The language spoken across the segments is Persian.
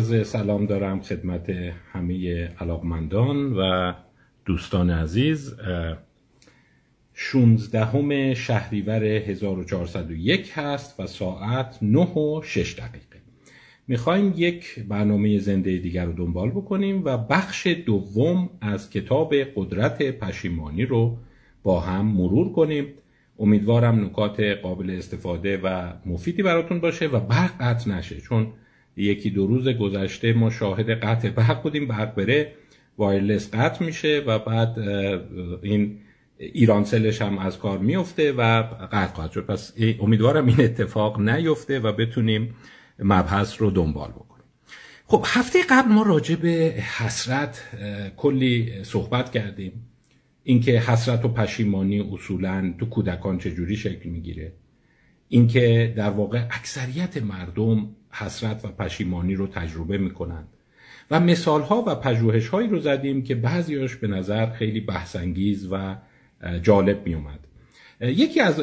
عرض سلام دارم خدمت همه علاقمندان و دوستان عزیز. 16 شهریور 1401 هست و ساعت 9 و 6 دقیقه. می‌خوایم یک برنامه زنده دیگر رو دنبال بکنیم و بخش دوم از کتاب قدرت پشیمانی رو با هم مرور کنیم. امیدوارم نکات قابل استفاده و مفیدی براتون باشه و برق قطع نشه چون یکی دو روز گذشته ما شاهد قطع برق بودیم برق بره وایرلس قطع میشه و بعد این ایران سلش هم از کار میفته و قطع خواهد شد. پس امیدوارم این اتفاق نیفته و بتونیم مبحث رو دنبال بکنیم. خب هفته قبل ما راجع به حسرت کلی صحبت کردیم. اینکه حسرت و پشیمانی اصولا تو کودکان چجوری شکل می‌گیره. اینکه در واقع اکثریت مردم حسرت و پشیمانی رو تجربه می‌کنند. و مثال ها و پژوهش هایی رو زدیم که بعضیاش به نظر خیلی بحثانگیز و جالب می اومد یکی از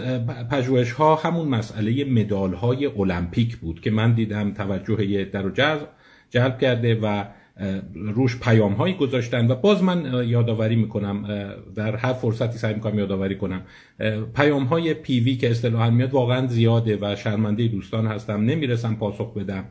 پژوهش ها همون مسئله مدال های المپیک بود که من دیدم توجه در و جلب کرده و روش پیام هایی گذاشتن و باز من یادآوری می‌کنم در هر فرصتی سعی می‌کنم یادآوری کنم. پیام های پیوی که اصطلاحا میاد واقعا زیاده و شرمنده دوستان هستم نمی‌رسم پاسخ بدم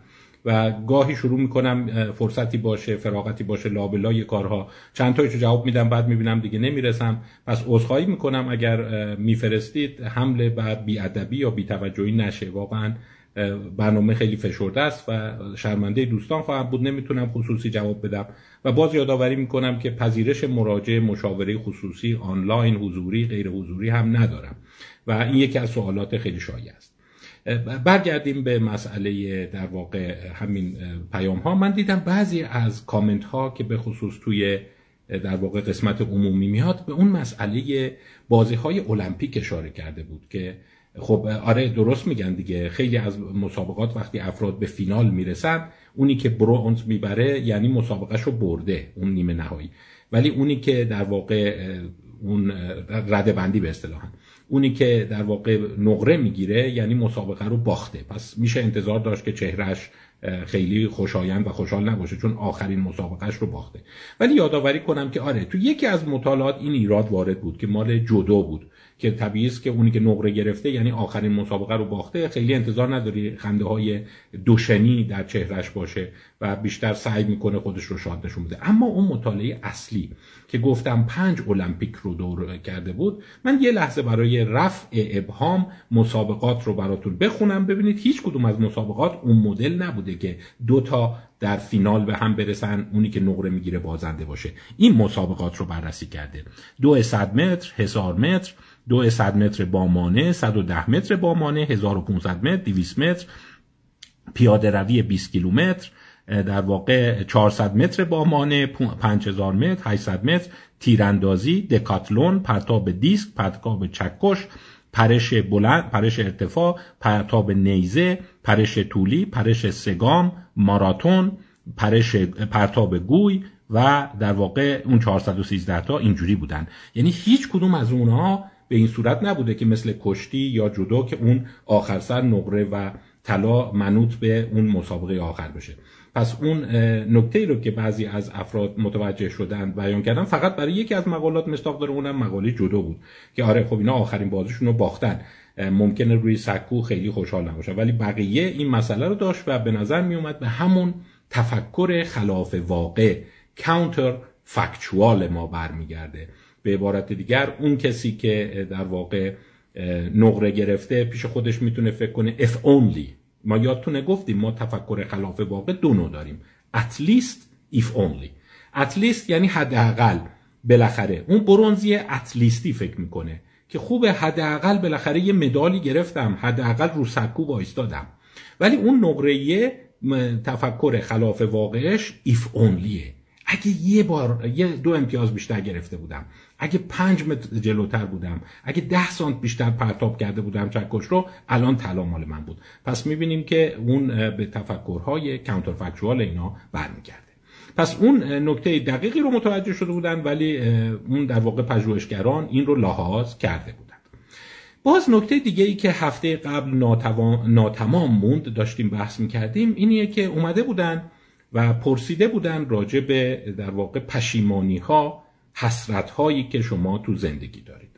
و گاهی شروع می‌کنم فرصتی باشه فراغتی باشه لابلای کارها. چند تایشو جواب میدم بعد می‌بینم دیگه نمی‌رسم. پس عذرخواهی می‌کنم اگر میفرستید حمله بر بیادبی یا بیتوجهی نشه. واقعا برنامه خیلی فشرده است و شرمنده دوستان خواهم بود. نمی‌تونم خصوصی جواب بدم و باز یادآوری می‌کنم که پذیرش مراجعه مشاوره خصوصی آنلاین حضوری غیر حضوری هم ندارم و این یکی از سوالات خیلی شایع است. برگردیم به مسئله در واقع همین پیام ها من دیدم بعضی از کامنت ها که به خصوص توی در واقع قسمت عمومی میاد به اون مسئله بازی های المپیک اشاره کرده بود که خب آره درست میگن دیگه. خیلی از مسابقات وقتی افراد به فینال می‌رسن اونی که برونز می‌بره یعنی مسابقهش رو برده اون نیمه نهایی. ولی اونی که در واقع اون رده بندی به اصطلاح. اونی که در واقع نقره می‌گیره یعنی مسابقه رو باخته. پس میشه انتظار داشت که چهرش خیلی خوشایند و خوشحال نباشه چون آخرین مسابقهش رو باخته. ولی یادآوری کنم که آره تو یکی از مطالعات این ایراد وارد بود که مال جدو بود. که طبیعی است که اونی که نقره گرفته یعنی آخرین مسابقه رو باخته. خیلی انتظار نداری خنده های دوشنی در چهرش باشه و بیشتر سعی می‌کنه خودش رو شاد نشون بده. اما اون مطالعه اصلی که گفتم پنج المپیک رو دور کرده بود من یه لحظه برای رفع ابهام مسابقات رو براتون بخونم. ببینید هیچ کدوم از مسابقات اون مدل نبوده که دو تا در فینال به هم برسن اونی که نقره می‌گیره بازنده باشه. این مسابقات رو بررسی کرده. دو صد متر هزار متر دو صد متر بامانه 110 متر بامانه 1500 متر 200 متر. پیاده روی 20 کیلومتر. در واقع 400 متر بامانه 5000 متر 800 متر. تیراندازی دکاتلون پرتاب دیسک پرتاب چکش پرش بلند پرش ارتفاع پرتاب نیزه پرش طولی پرش سگام ماراتون پرش پرتاب گوی و در واقع اون 413 تا اینجوری بودن. یعنی هیچ کدوم از اونها به این صورت نبوده که مثل کشتی یا جدو که اون آخر سر نقره و طلا منوط به اون مسابقه آخر بشه. پس اون نکته رو که بعضی از افراد متوجه شدن بیان کردن فقط برای یکی از مقالات مستاق داره اونم مقاله جدو بود که آره خب اینا آخرین بازیشون رو باختن. ممکنه روی سکو خیلی خوشحال نباشه. ولی بقیه این مسئله رو داشت و به نظر می اومد به همون تفکر خلاف واقع کانتر فکچوال ما برمیگرده. به عبارت دیگر اون کسی که در واقع نقره گرفته پیش خودش می‌تونه فکر کنه if only. ما یادتونه گفتیم ما تفکر خلاف واقع دو نوع داریم. At least if only. At least یعنی حداقل بالاخره. اون برونزی اتلیستی فکر می‌کنه که خوبه حداقل بالاخره یه مدالی گرفتم حداقل رو سکو وایستادم. ولی اون نقره تفکر خلاف واقعش if onlyه. اگه یه بار یه دو امتیاز بیشتر گرفته بودم اگه پنج متر جلوتر بودم اگه ده سانت بیشتر پرتاب کرده بودم چکش رو الان طلا مال من بود. پس می‌بینیم که اون به تفکرهای کانترفکچوال اینا برمیگرده. پس اون نکته دقیقی رو متوجه شده بودن ولی اون در واقع پژوهشگران این رو لحاظ کرده بودن. باز نکته دیگه ای که هفته قبل ناتمام موند داشتیم بحث می‌کردیم اینیه که اومده بودن و پرسیده بودن راجع به در واقع پشیمانی ها حسرت هایی که شما تو زندگی دارید.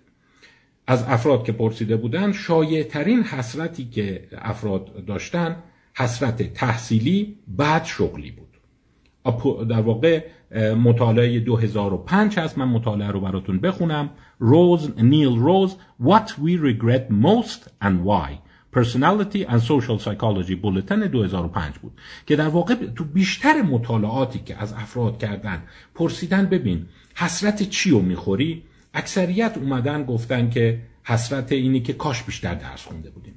از افراد که پرسیده بودن شایع ترین حسرتی که افراد داشتن حسرت تحصیلی بعد شغلی بود. در واقع مطالعه 2005 هست. من مطالعه رو براتون بخونم. روز نیل روز What we regret most and why. Personality and Social Psychology Bulletin 2005 بود که در واقع تو بیشتر مطالعاتی که از افراد کردن پرسیدن ببین حسرت چی رو می‌خوری؟ اکثریت اومدن گفتن که حسرت اینی که کاش بیشتر درس خونده بودیم.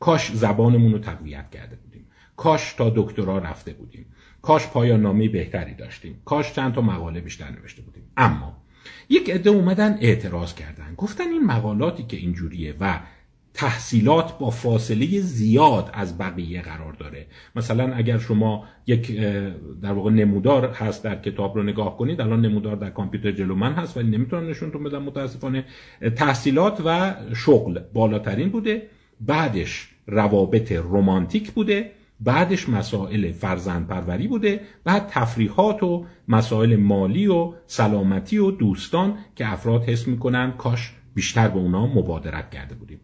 کاش زبانمون رو تقویت کرده بودیم. کاش تا دکترا رفته بودیم. کاش پایان نامه بهتری داشتیم. کاش چند تا مقاله بیشتر نوشته بودیم. اما یک عده اومدن اعتراض کردن. گفتن این مقالاتی که اینجوریه و تحصیلات با فاصله زیاد از بقیه قرار داره. مثلا اگر شما یک در واقع نمودار هست در کتاب رو نگاه کنید الان نمودار در کامپیوتر جلو من هست ولی نمی‌تونم نشونتون بدم متاسفانه. تحصیلات و شغل بالاترین بوده بعدش روابط رمانتیک بوده بعدش مسائل فرزند پروری بوده بعد تفریحات و مسائل مالی و سلامتی و دوستان که افراد حس می‌کنن کاش بیشتر به اونا مبادرت کرده بودیم.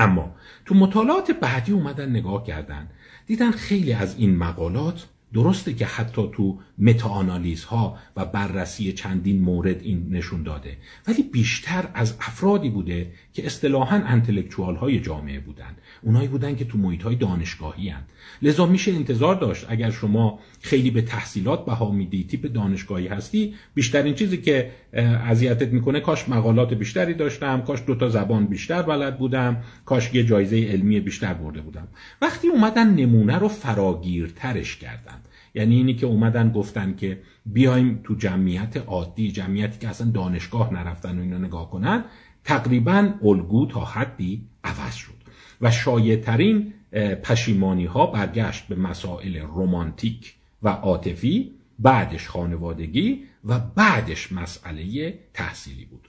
اما تو مطالعات بعدی اومدن نگاه کردن دیدن خیلی از این مقالات درسته که حتی تو متاانالیز ها و بررسی چندین مورد این نشون داده ولی بیشتر از افرادی بوده که اصطلاحا انتلکچوال های جامعه بودن اونایی بودن که تو محیط های دانشگاهی هن. لذا میشه انتظار داشت اگر شما خیلی به تحصیلات بها میدی تیپ دانشگاهی هستی. بیشترین چیزی که اذیتت می‌کنه کاش مقالات بیشتری داشتم کاش دوتا زبان بیشتر بلد بودم کاش یه جایزه علمی بیشتر برده بودم. وقتی اومدن نمونه رو فراگیرترش کردن یعنی اینی که اومدن گفتن که بیایم تو جمعیت عادی جمعیتی که اصلا دانشگاه نرفتن و اینا نگاه کنن تقریبا الگو تا حدی عوض شد. و شایعترین پشیمانی ها برگشت به مسائل رومانتیک و عاطفی بعدش خانوادگی و بعدش مسئله تحصیلی بود.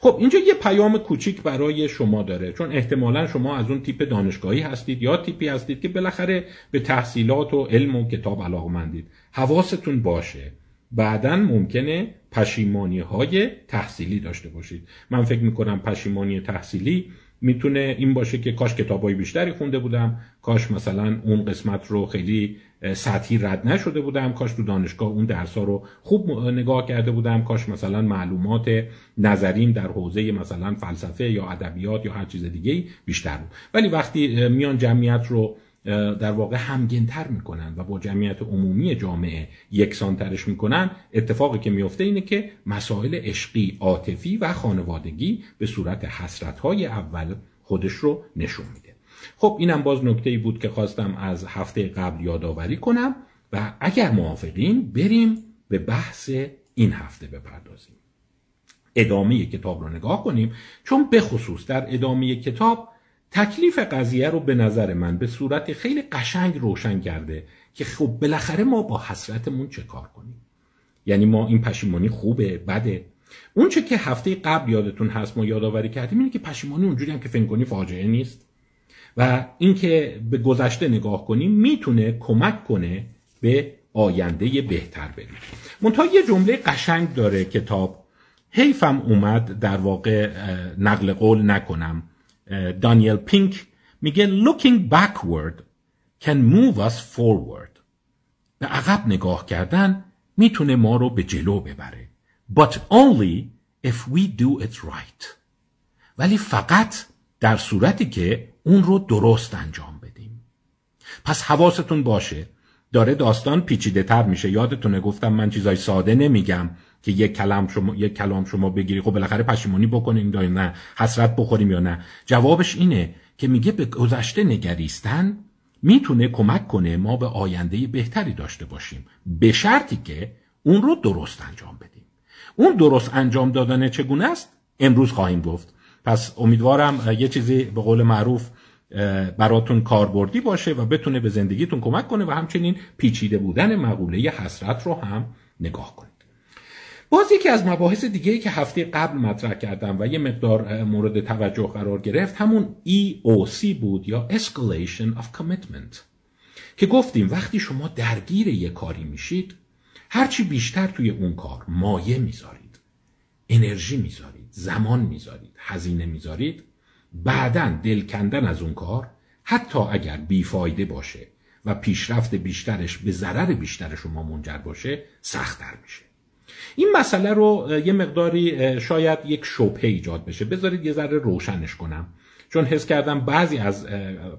خب اینجا یه پیام کوچیک برای شما داره چون احتمالا شما از اون تیپ دانشگاهی هستید یا تیپی هستید که بالاخره به تحصیلات و علم و کتاب علاقمندید. حواستون باشه. بعدا ممکنه پشیمانی های تحصیلی داشته باشید. من فکر می‌کنم پشیمانی تحصیلی می‌تونه این باشه که کاش کتابای بیشتری خونده بودم. کاش مثلا اون قسمت رو خیلی سطحی رد نشده بودم کاش تو دانشگاه اون درس ها رو خوب نگاه کرده بودم کاش مثلا معلومات نظرین در حوزه مثلا فلسفه یا ادبیات یا هر چیز دیگه بیشتر بود. ولی وقتی میان جمعیت رو در واقع همگنتر می‌کنن و با جمعیت عمومی جامعه یکسانترش می‌کنن اتفاقی که میفته اینه که مسائل عشقی عاطفی و خانوادگی به صورت حسرت های اول خودش رو نشون میده. خب اینم باز نکته ای بود که خواستم از هفته قبل یادآوری کنم و اگر موافقین بریم به بحث این هفته بپردازیم. ادامه کتاب رو نگاه کنیم چون به خصوص در ادامه کتاب تکلیف قضیه رو به نظر من به صورت خیلی قشنگ روشن کرده که خب بالاخره ما با حسرتمون چه کار کنیم؟ یعنی ما این پشیمانی خوبه بده. اون چه که هفته قبل یادتون هست ما یادآوری کردیم اینه که پشیمانی اونجوری هم که فکر کنی فاجعه نیست. و اینکه به گذشته نگاه کنیم می‌تونه کمک کنه به آینده بهتر بریم. منتها یه جمله قشنگ داره کتاب حیفم اومد در واقع نقل قول نکنم. دانیل پینک میگه looking backward can move us forward. به عقب نگاه کردن می‌تونه ما رو به جلو ببره. But only if we do it right. ولی فقط در صورتی که اون رو درست انجام بدیم. پس حواستون باشه. داره داستان پیچیده تر میشه. یادتونه گفتم من چیزای ساده نمیگم که یک کلام شما یک کلام شما بگیری. خب بالاخره پشیمانی بکنیم یا نه حسرت بخوریم یا نه. جوابش اینه که میگه به گذشته نگریستن می‌تونه کمک کنه ما به آینده بهتری داشته باشیم. به شرطی که اون رو درست انجام بدیم. اون درست انجام دادن چگونه است؟ امروز خواهیم گفت. پس امیدوارم یه چیزی به قول معروف براتون کاربردی باشه و بتونه به زندگیتون کمک کنه و همچنین پیچیده بودن مقوله حسرت رو هم نگاه کنید. باز یکی از مباحث دیگه که هفته قبل مطرح کردم و یه مقدار مورد توجه قرار گرفت همون EOC بود یا Escalation of Commitment که گفتیم وقتی شما درگیر یه کاری میشید هرچی بیشتر توی اون کار مایه می‌ذارید انرژی می‌ذارید زمان می‌ذارید. هزینه می‌ذارید بعدا دل کندن از اون کار حتی اگر بیفایده باشه و پیشرفت بیشترش به ضرر بیشتر شما منجر باشه سختتر میشه. این مسئله رو یه مقداری شاید یک شبهه ایجاد بشه. بذارید یه ذره روشنش کنم. چون حس کردم بعضی از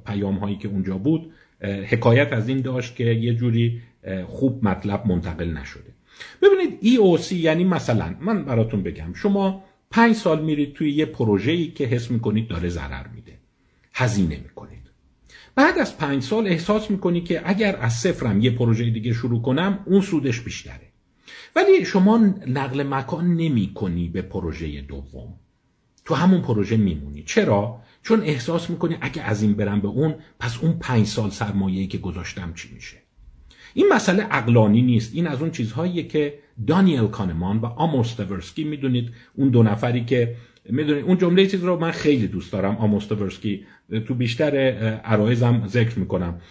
پیام هایی که اونجا بود حکایت از این داشت که یه جوری خوب مطلب منتقل نشده. ببینید EOC یعنی مثلا من براتون بگم. شما پنج سال میرید توی یه پروژه‌ای که حس می‌کنید داره ضرر میده. هزینه می‌کنید. بعد از پنج سال احساس می‌کنی که اگر از صفرم یه پروژه دیگه شروع کنم اون سودش بیشتره. ولی شما نقل مکان نمی کنی به پروژه دوم. تو همون پروژه میمونی. چرا؟ چون احساس می‌کنی اگه از این برم به اون پس اون پنج سال سرمایه‌ای که گذاشتم چی میشه؟ این مسئله اقلانی نیست. این از اون چیزهاییه که دانیل کانمان و آموستورسکی می‌دونید. اون دو نفری که می‌دونید اون جمله چیز رو من خیلی دوست دارم. آموستورسکی تو بیشتر عرایزم ذکر می‌کنم.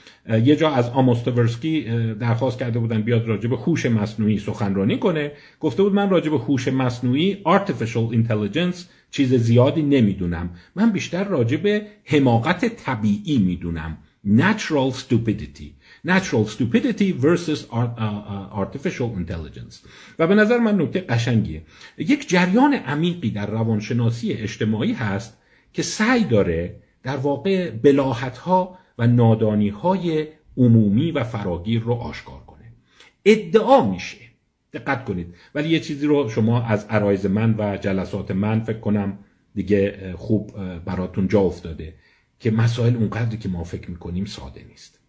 یه جا از آموستورسکی درخواست کرده بودن بیاد راجع به هوش مصنوعی سخنرانی کنه. گفته بود من راجع به هوش مصنوعی artificial intelligence چیز زیادی نمی‌دونم. من بیشتر راجع به حماقت طبیعی می‌دونم. natural stupidity. Natural stupidity versus artificial intelligence. و به نظر من نکته قشنگیه. یک جریان عمیقی در روانشناسی اجتماعی هست که سعی داره در واقع بلاحت ها و نادانی های عمومی و فراگیر رو آشکار کنه. ادعا میشه. دقت کنید. ولی یه چیزی رو شما از عرایز من و جلسات من فکر کنم دیگه خوب براتون جا افتاده که مسائل اونقدری که ما فکر می‌کنیم ساده نیست.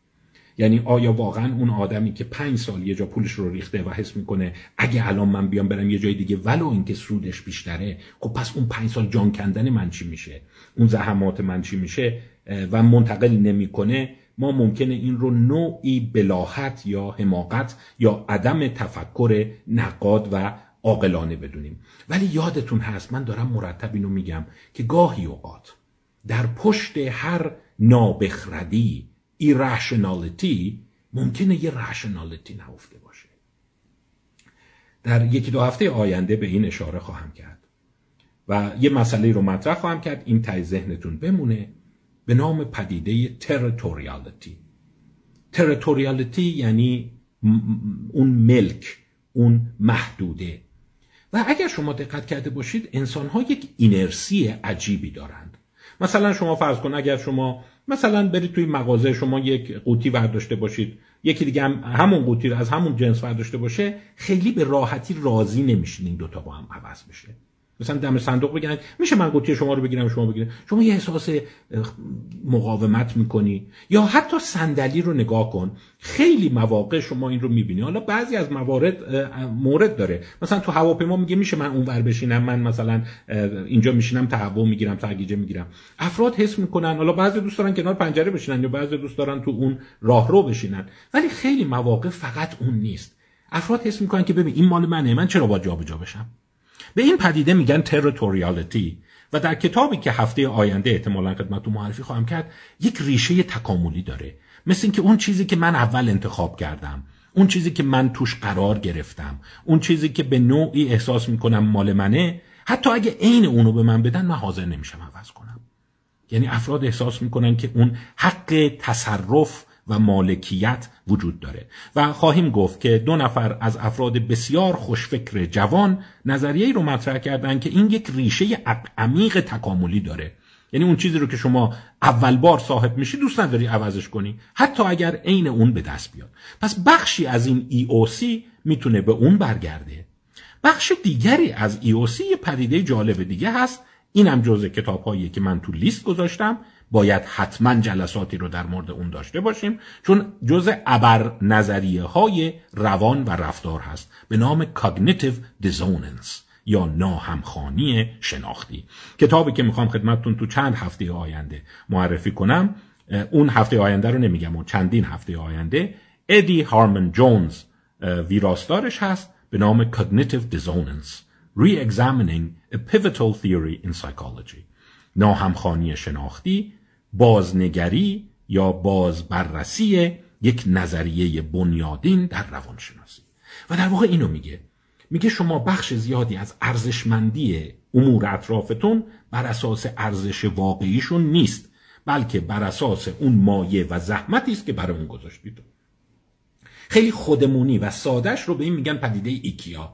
یعنی آیا واقعا اون آدمی که پنج سال یه جا پولش رو ریخته و حس می‌کنه اگه الان من بیام برم یه جای دیگه ولو اینکه سودش بیشتره خب پس اون پنج سال جان کندن من چی میشه؟ اون زحمات من چی میشه؟ و منتقل نمی‌کنه. ما ممکنه این رو نوعی بلاحت یا حماقت یا عدم تفکر نقاد و عاقلانه بدونیم. ولی یادتون هست من دارم مرتب اینو میگم که گاهی اوقات در پشت هر نابخردی irrationality ممکنه یه rationality نهفته باشه. در یکی دو هفته آینده به این اشاره خواهم کرد و یه مسئله رو مطرح خواهم کرد. این ته ذهنتون بمونه به نام پدیده territoriality territoriality یعنی اون ملک اون محدوده. و اگر شما دقت کرده باشید انسان ها یک اینرسی عجیبی دارند. مثلا شما فرض کن اگر شما مثلا برید توی مغازه شما یک قوطی برداشته باشید یکی دیگه هم همون قوطی رو از همون جنس برداشته باشه خیلی به راحتی راضی نمیشین این دوتا با هم عوض بشه. مثلا دم صندوق بگن میشه من قوطی شما رو بگیرم شما بگیرم. شما یه احساس مقاومت می‌کنی. یا حتی صندلی رو نگاه کن. خیلی مواقع شما این رو می‌بینی. حالا بعضی از موارد مورد داره. مثلا تو هواپیما میگه میشه من اون ور بشینم من مثلا اینجا میشینم تهوع می‌گیرم ترگیجه می‌گیرم. افراد حس می‌کنن. حالا بعضی دوست دارن کنار پنجره بشینن یا بعضی دوست دارن تو اون راهرو بشینن. ولی خیلی مواقع فقط اون نیست. افراد حس می‌کنن که ببین این مال منه من چرا باید جابجا بشم؟ به این پدیده میگن تریتوریالیتی و در کتابی که هفته آینده احتمالا خدمتتون معرفی خواهم کرد یک ریشه تکاملی داره. مثل اینکه اون چیزی که من اول انتخاب کردم اون چیزی که من توش قرار گرفتم اون چیزی که به نوعی احساس می‌کنم مال منه حتی اگه عین اونو به من بدن من حاضر نمیشم عوض کنم. یعنی افراد احساس می‌کنن که اون حق تصرف و مالکیت وجود داره. و خواهیم گفت که دو نفر از افراد بسیار خوشفکر جوان نظریه رو مطرح کردن که این یک ریشه عمیق تکاملی داره. یعنی اون چیزی رو که شما اول بار صاحب میشی دوست نداری عوضش کنی. حتی اگر عین اون به دست بیاد. پس بخشی از این EOC می‌تونه به اون برگرده. بخش دیگری از EOC یه پدیده جالب دیگه هست. اینم جزء کتاب که من تو لیست گذاشتم. باید حتما جلساتی رو در مورد اون داشته باشیم چون جزء ابر نظریه های روان و رفتار هست. به نام Cognitive Dissonance یا ناهمخانی شناختی. کتابی که می‌خوام خدمتتون تو چند هفته آینده معرفی کنم اون هفته آینده رو نمیگم اون چندین هفته آینده. ادی هارمن جونز ویراستارش هست به نام Cognitive Dissonance Re-examining a Pivotal Theory in Psychology. ناهمخانی شناختی بازنگری یا بازبررسی یک نظریه بنیادین در روانشناسی. و در واقع اینو میگه. میگه شما بخش زیادی از ارزشمندی امور اطرافتون بر اساس ارزش واقعیشون نیست بلکه بر اساس اون مایه و زحمتی است که برای اون گذاشتید. خیلی خودمونی و سادش رو به این میگن پدیده ایکیا.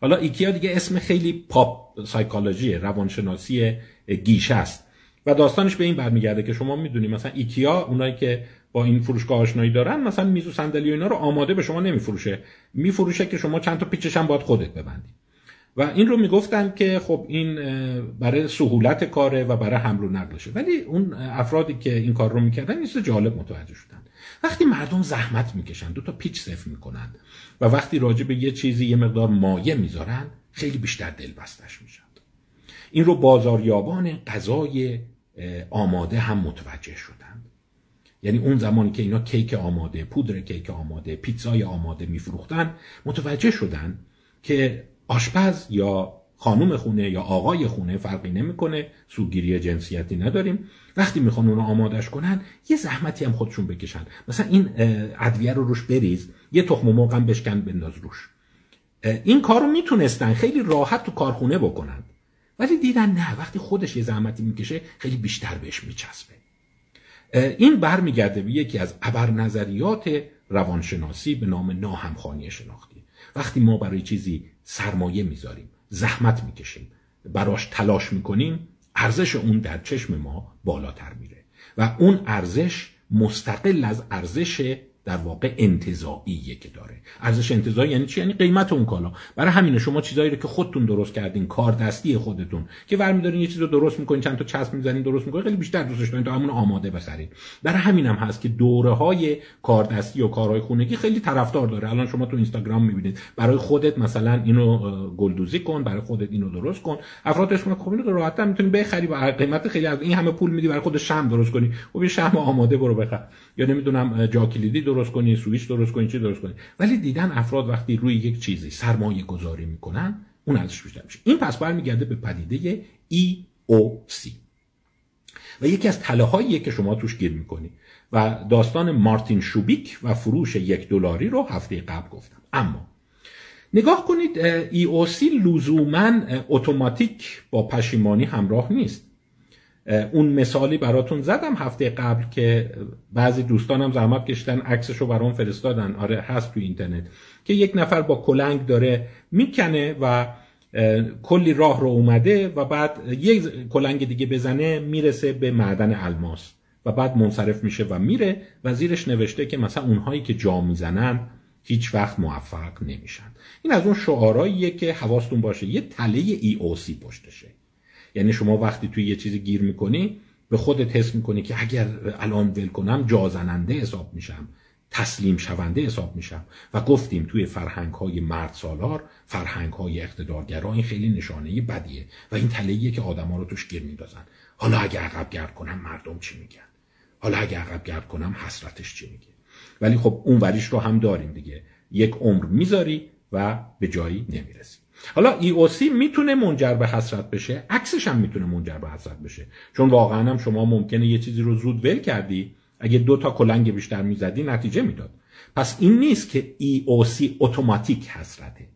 حالا ایکیا دیگه اسم خیلی pop psychology روانشناسی گیشه است. و داستانش به این برمیگرده که شما می‌دونید مثلا ایکیا اونایی که با این فروشگاه آشنایی دارن مثلا میز و صندلی و اینا رو آماده به شما نمیفروشه. میفروشه که شما چند تا پیچش هم باید خودت ببندی. و این رو می‌گفتن که خب این برای سهولت کاره و برای حمل و نقلشه ولی اون افرادی که این کار رو می‌کردن این جالب متوجه شدن. وقتی مردم زحمت می‌کشن دو تا پیچ صفر می‌کنن و وقتی راجع به یه چیزی یه مقدار مایه می‌ذارن خیلی بیشتر دل بستش میشن. این رو بازاریابان غذای آماده هم متوجه شدند. یعنی اون زمانی که اینا کیک آماده پودر کیک آماده پیتزای آماده میفروختن متوجه شدن که آشپز یا خانوم خونه یا آقای خونه فرقی نمی‌کنه سوگیری جنسیتی نداریم. وقتی می‌خوان اونو آمادش کنن یه زحمتی هم خودشون بکشن. مثلا این ادویه رو روش بریز یه تخم مرغ هم بشکن بنداز روش. این کار رو می‌تونستن خیلی راحت تو کارخونه بکنن. ولی دیدن نه. وقتی خودش یه زحمتی می‌کشه خیلی بیشتر بهش میچسبه. این برمیگرده به یکی از ابر نظریات روانشناسی به نام ناهمخانی شناختی. وقتی ما برای چیزی سرمایه می‌ذاریم زحمت می‌کشیم براش تلاش می‌کنیم ارزش اون در چشم ما بالاتر میره. و اون ارزش مستقل از ارزش در واقع انتظاییه که داره. ارزش انتظایی یعنی چی؟ یعنی قیمت اون کالا. برای همینه شما چیزایی رو که خودتون درست کردین کار دستی خودتون که ور یه چیز رو درست می‌کنین چند تا چسب می‌زنین درست می‌کنین خیلی بیشتر دوستش دارین تا همون آماده بخرید برای همین هم هست که دوره های کار دستی و کارهای خونگی خیلی طرفدار داره. الان شما تو اینستاگرام می‌بینید برای خودت مثلا اینو گلدوزی کن برای خودت اینو درست کن. افراد اسم خب اینو راحت می‌تونی بخری با قیمت خیلی از این همه پول میدی برای خود شم درست کنی. خب شم آماده برو بخر. یا نمی‌دونم جا کلیدی درست کنی سویچ درست کنی چی درست کنی. ولی دیدن افراد وقتی روی یک چیزی سرمایه گذاری می‌کنن اون ارزش بیشتر میشه. این پس برمیگرده به پدیده EOC و یکی از تله که شما توش گیر می‌کنی. و داستان مارتین شوبیک و فروش یک دلاری رو هفته قبل گفتم. اما نگاه کنید EOC لزوما اتوماتیک با پشیمانی همراه نیست. اون مثالی براتون زدم هفته قبل که بعضی دوستانم زحمت کشتن عکسش رو برام فرستادن. آره هست تو اینترنت. که یک نفر با کلنگ داره می‌کنه و کلی راه رو اومده و بعد یک کلنگ دیگه بزنه می‌رسه به معدن الماس و بعد منصرف میشه و میره و زیرش نوشته که مثلا اونهایی که جا می‌زنن هیچ وقت موفق نمیشن. این از اون شعارهاییه که حواستون باشه. یه تله ای اوسی پشتشه. یعنی شما وقتی توی یه چیزی گیر می‌کنی به خودت حس می‌کنی که اگر الان ول کنم جازننده حساب میشم تسلیم شونده حساب میشم. و گفتیم توی فرهنگ های مرد سالار فرهنگ های اقتدارگرا این خیلی نشانه بدیه. و این تلهیه که آدما رو توش گیر میندازن حالا اگه عقب گرد کنم مردم چی میگن؟ حالا اگه عقب گرد کنم حسرتش چی میگه؟ ولی خب اون وریش رو هم داریم دیگه. یک عمر می‌ذاری و به جایی نمی‌رسی. حالا ای می‌تونه منجر به حسرت بشه عکسش هم می‌تونه منجر به حسرت بشه. چون واقعا هم شما ممکنه یه چیزی رو زود ول کردی اگه دو تا کلنگ بیشتر می‌زدی نتیجه می‌داد. پس این نیست که EOC اتوماتیک حسرته.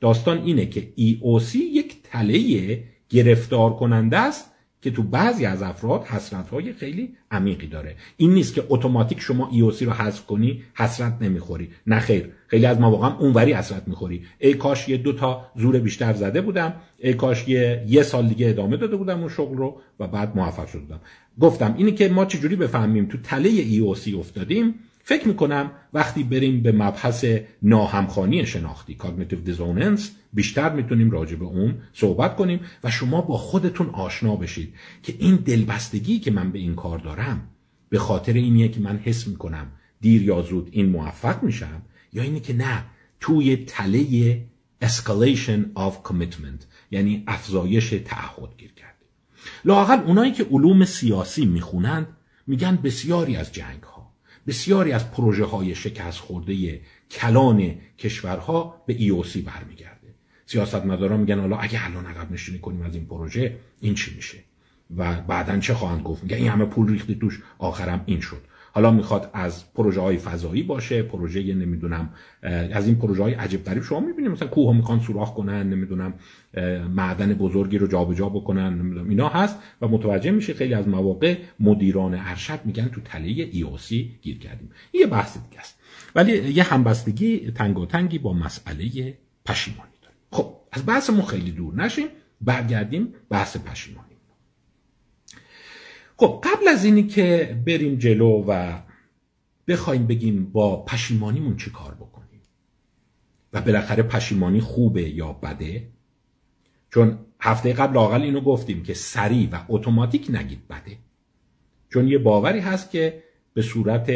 داستان اینه که EOC یک تله گرفتار کننده است که تو بعضی از افراد حسرت های خیلی عمیقی داره. این نیست که اتوماتیک شما ایوسی رو حذف کنی حسرت نمی‌خوری. نه خیر. خیلی از ما واقعا اونوری حسرت می‌خوری. ای کاش یه دو تا زور بیشتر زده بودم. ای کاش یه, یه سال دیگه ادامه داده بودم اون شغل رو و بعد موفق شده بودم. گفتم اینی که ما چجوری بفهمیم تو تله ایوسی افتادیم فکر می‌کنم وقتی بریم به مبحث ناهمخانی شناختی cognitive dissonance بیشتر می‌تونیم راجع به اون صحبت کنیم و شما با خودتون آشنا بشید که این دلبستگی که من به این کار دارم به خاطر اینیه که من حس می‌کنم دیر یا زود این موفق میشم یا اینه که نه توی تله escalation of commitment یعنی افزایش تعهد گیر کرده لاقل اونایی که علوم سیاسی می‌خونند میگن بسیاری از جنگ ها بسیاری از پروژه های شکست خورده کلان کشورها به EOC برمیگرده. سیاستمداران میگن حالا اگه الان عقب نشینی کنیم از این پروژه این چی میشه؟ و بعدا چه خواهند گفت؟ میگن این همه پول ریختی توش آخرم این شد. حالا می‌خواد از پروژه های فضایی باشه پروژه نمی‌دونم از این پروژه های عجیب غریب. شما می‌بینید مثلا کوه می‌خوان سوراخ کنن نمی‌دونم معدن بزرگی رو جابجا بکنن نمی‌دونم اینا هست و متوجه میشه خیلی از مواقع مدیران ارشد میگن تو تله EOC گیر کردیم. یه بحث دیگه است. ولی یه همبستگی تنگی با مسئله پشیمانی داره خب از بحثمون خیلی دور نشیم برگردیم بحث پشیمانی. خب قبل از اینی که بریم جلو و بخوایم بگیم با پشیمانیمون چه کار بکنیم. و بالاخره پشیمانی خوبه یا بده؟ چون هفته قبل لاقل اینو گفتیم که سریع و اتوماتیک نگید بده. چون یه باوری هست که به صورت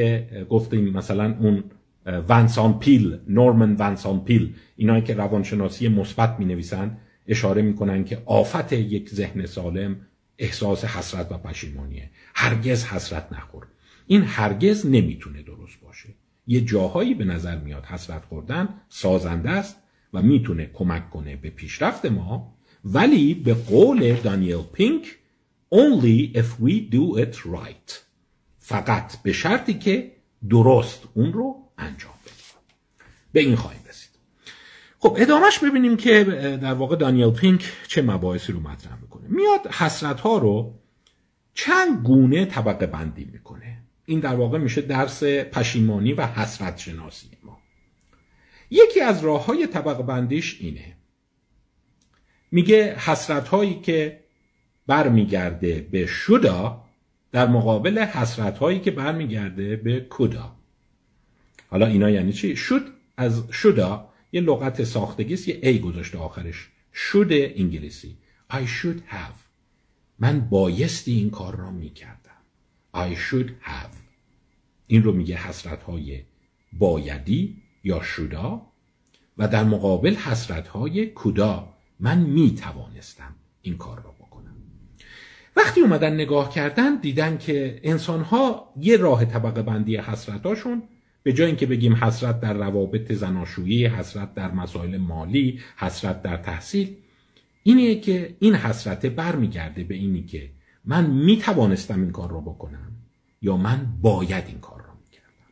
گفتیم مثلا اون ونسان پیل نورمن ونسان پیل اینایی که روانشناسی مثبت می نویسن اشاره می‌کنن که آفت یک ذهن سالم احساس حسرت و پشیمانیه. هرگز حسرت نخور. این هرگز نمی‌تونه درست باشه. یه جاهایی به نظر میاد حسرت خوردن سازنده است و می‌تونه کمک کنه به پیشرفت ما ولی به قول دانیل پینک only if we do it right. فقط به شرطی که درست اون رو انجام بدیم. به این خواهیم. خب ادامهش ببینیم که در واقع دانیل پینک چه مباحثی رو مطرح می‌کنه. میاد حسرت ها رو چند گونه طبقه بندی می‌کنه. این در واقع میشه درس پشیمانی و حسرت شناسی ما. یکی از راه های طبقه بندیش اینه. میگه حسرت هایی که برمیگرده به شدا در مقابل حسرت هایی که برمیگرده به کدا حالا اینا یعنی چی؟ شد از شدا یه لغت ساختگی است یه ای گذاشته آخرش. Should انگلیسی. I should have. من بایستی این کار را می‌کردم. I should have. این رو میگه حسرت های بایدی یا شودا و در مقابل حسرت های کدا من می‌توانستم این کار را بکنم. وقتی اومدن نگاه کردن دیدن که انسان ها یه راه طبقه بندی حسرتاشون به جای اینکه بگیم حسرت در روابط زناشویی حسرت در مسائل مالی حسرت در تحصیل اینه که این حسرت برمیگرده به اینی که من می توانستم این کار را بکنم یا من باید این کار را می‌کردم.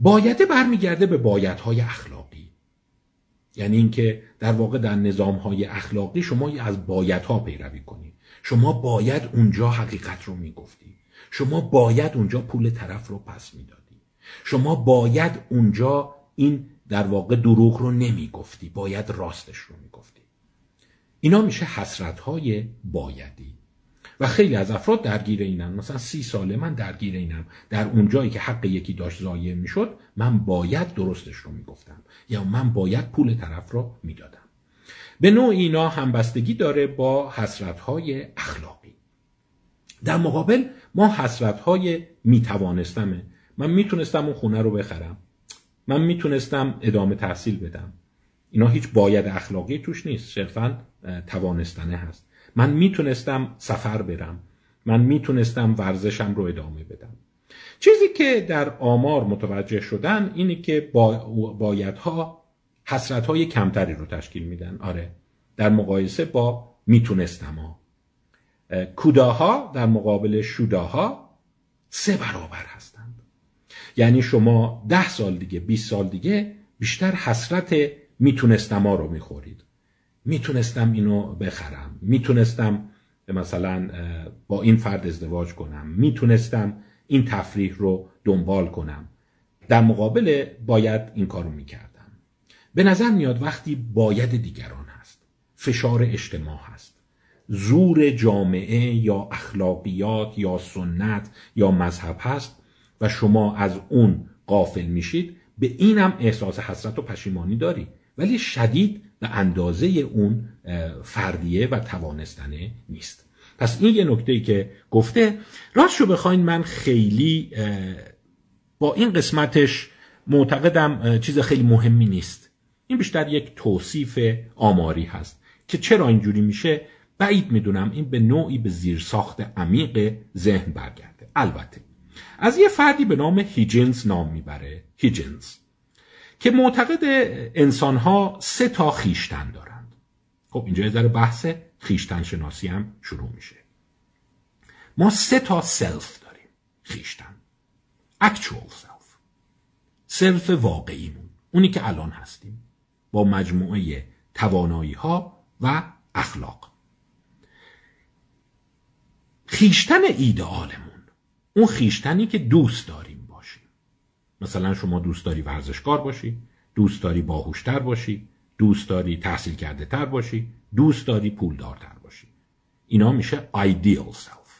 باید برمیگرده به بایدهای اخلاقی. یعنی اینکه در واقع در نظامهای اخلاقی شما از بایدها پیروی کنید شما باید اونجا حقیقت رو می‌گفتی. شما باید اونجا پول طرف رو پس می‌داد شما باید اونجا این در واقع دروغ رو نمی‌گفتی باید راستش رو می‌گفتی. اینا میشه حسرت های بایدی. و خیلی از افراد درگیر اینن. مثلا سی ساله من درگیر اینم. در اون جایی که حق یکی داشت ضایع می‌شد من باید درستش رو می‌گفتم. یا من باید پول طرف رو می‌دادم. به نوع اینا همبستگی داره با حسرت های اخلاقی. در مقابل ما حسرت های میتوانستمه من می‌تونستم اون خونه رو بخرم. من می‌تونستم ادامه تحصیل بدم. اینا هیچ باید اخلاقی توش نیست. صرفا توانستنه هست. من می‌تونستم سفر برم. من می‌تونستم ورزشم رو ادامه بدم. چیزی که در آمار متوجه شدن اینه که بایدها حسرت های کمتری رو تشکیل میدن. آره. در مقایسه با می‌تونستم ها کوداها در مقابل شوداها سه برابر هست. یعنی شما ده سال دیگه 20 سال دیگه بیشتر حسرت می‌تونستم ها رو می‌خورید. می‌تونستم اینو بخرم. می‌تونستم مثلا با این فرد ازدواج کنم. می‌تونستم این تفریح رو دنبال کنم. در مقابل باید این کارو می‌کردم. به نظر میاد وقتی باید دیگران هست فشار اجتماع هست. زور جامعه یا اخلاقیات یا سنت یا مذهب هست و شما از اون قافل میشید به اینم احساس حسرت و پشیمانی داری. ولی شدید به اندازه اون فردیه و توانستنه نیست. پس این یه نکته ای که گفته راست شو بخواین من خیلی با این قسمتش معتقدم چیز خیلی مهمی نیست. این بیشتر یک توصیف آماری هست که چرا اینجوری میشه؟ بعید می‌دونم این به نوعی به زیر ساخت عمیق ذهن برگرده. البته از یه فردی به نام هیگینز نام می‌بره هیگینز که معتقد انسان ها سه تا خویشتن دارند. خب اینجا یه بحث خویشتن شناسی هم شروع میشه. ما سه تا self داریم خویشتن. Actual self. self واقعیمون اونی که الان هستیم. با مجموعه توانایی ها و اخلاق. خیشتن ایدئالمون. اون خیشتنی که دوست داریم باشیم. مثلا شما دوست داری ورزشکار باشی دوست داری باهوشتر باشی دوست داری تحصیل کرده تر باشی دوست داری پولدارتر باشی. اینا میشه ideal self.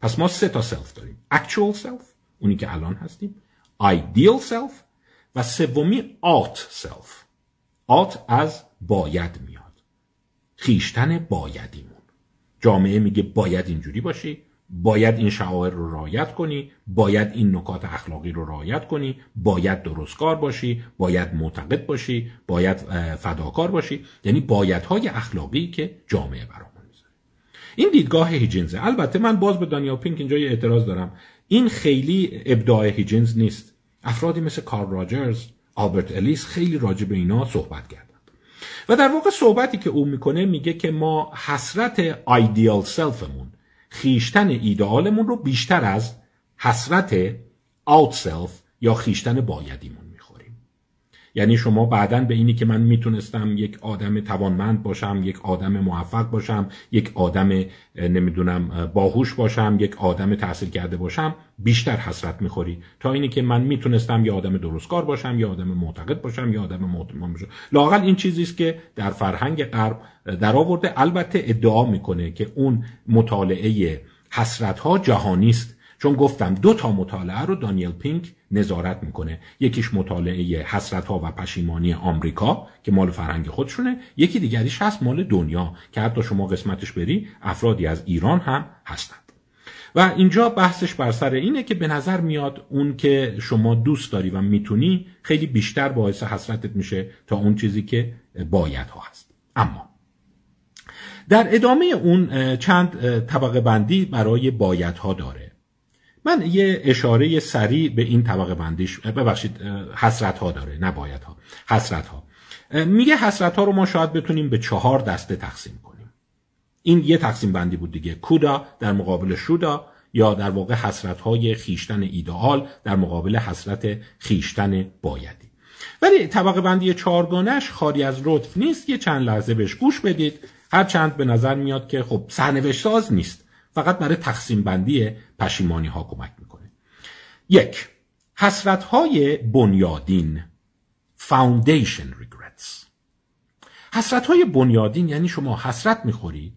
پس ما سه تا سلف داریم. actual self اونی که الان هستیم ideal self و سومی ought self. ought از باید میاد. خیشتن بایدیمون. جامعه میگه باید اینجوری باشی باید این شعائر رو رعایت کنی باید این نکات اخلاقی رو رعایت کنی باید درستکار باشی باید معتقد باشی باید فداکار باشی. یعنی بایدهای اخلاقی که جامعه برامون می‌ذاره. این دیدگاه هیجنزه البته من باز به دانیال پینک اینجا یه اعتراض دارم. این خیلی ابداع هیگینز نیست. افرادی مثل کارل راجرز آلبرت الیس خیلی راجع به اینا صحبت کردند و در واقع صحبتی که او می‌کنه میگه که ما حسرت ideal self مون خویشتن ایدئالمون رو بیشتر از حسرت ought self یا خویشتن بایدیمون. یعنی شما بعدا به اینی که من می‌تونستم یک آدم توانمند باشم یک آدم موفق باشم یک آدم نمی‌دونم باهوش باشم یک آدم تحصیل کرده باشم بیشتر حسرت می‌خوری. تا اینی که من می‌تونستم یا آدم درستکار باشم یا آدم معتقد باشم یا آدم معتمد باشم. لاقل این چیزی است که در فرهنگ غرب در آورده البته ادعا می‌کنه که اون مطالعه حسرت ها جهانی است چون گفتم دو تا مطالعه رو دانیل پینک نظارت می‌کنه. یکیش مطالعه حسرت ها و پشیمانی آمریکا که مال فرهنگ خودشونه. یکی دیگریش هست مال دنیا که حتی شما قسمتش بری افرادی از ایران هم هستند. و اینجا بحثش بر سر اینه که به نظر میاد اون که شما دوست داری و می‌تونی خیلی بیشتر باعث حسرتت میشه تا اون چیزی که باید ها هست. اما در ادامه اون چند طبقه بندی برای باید ها داره. من یه اشاره سریع به این طبقه بندیش ببخشید حسرت ها داره نه باید ها حسرت ها میگه حسرت ها رو ما شاید بتونیم به چهار دسته تقسیم کنیم. این یه تقسیم بندی بود دیگه. کودا در مقابل شودا یا در واقع حسرت های خیشتن ایدئال در مقابل حسرت خیشتن بایدی. ولی طبقه بندی چهارگانش خالی از لطف نیست. یه چند لحظه بهش گوش بدید. هر چند به نظر میاد که خب سرنوشت ساز نیست. فقط برای تقسیم بندی پشیمانی ها کمک می‌کنه. یک حسرت های بنیادین foundation regrets. حسرت های بنیادین یعنی شما حسرت می‌خوری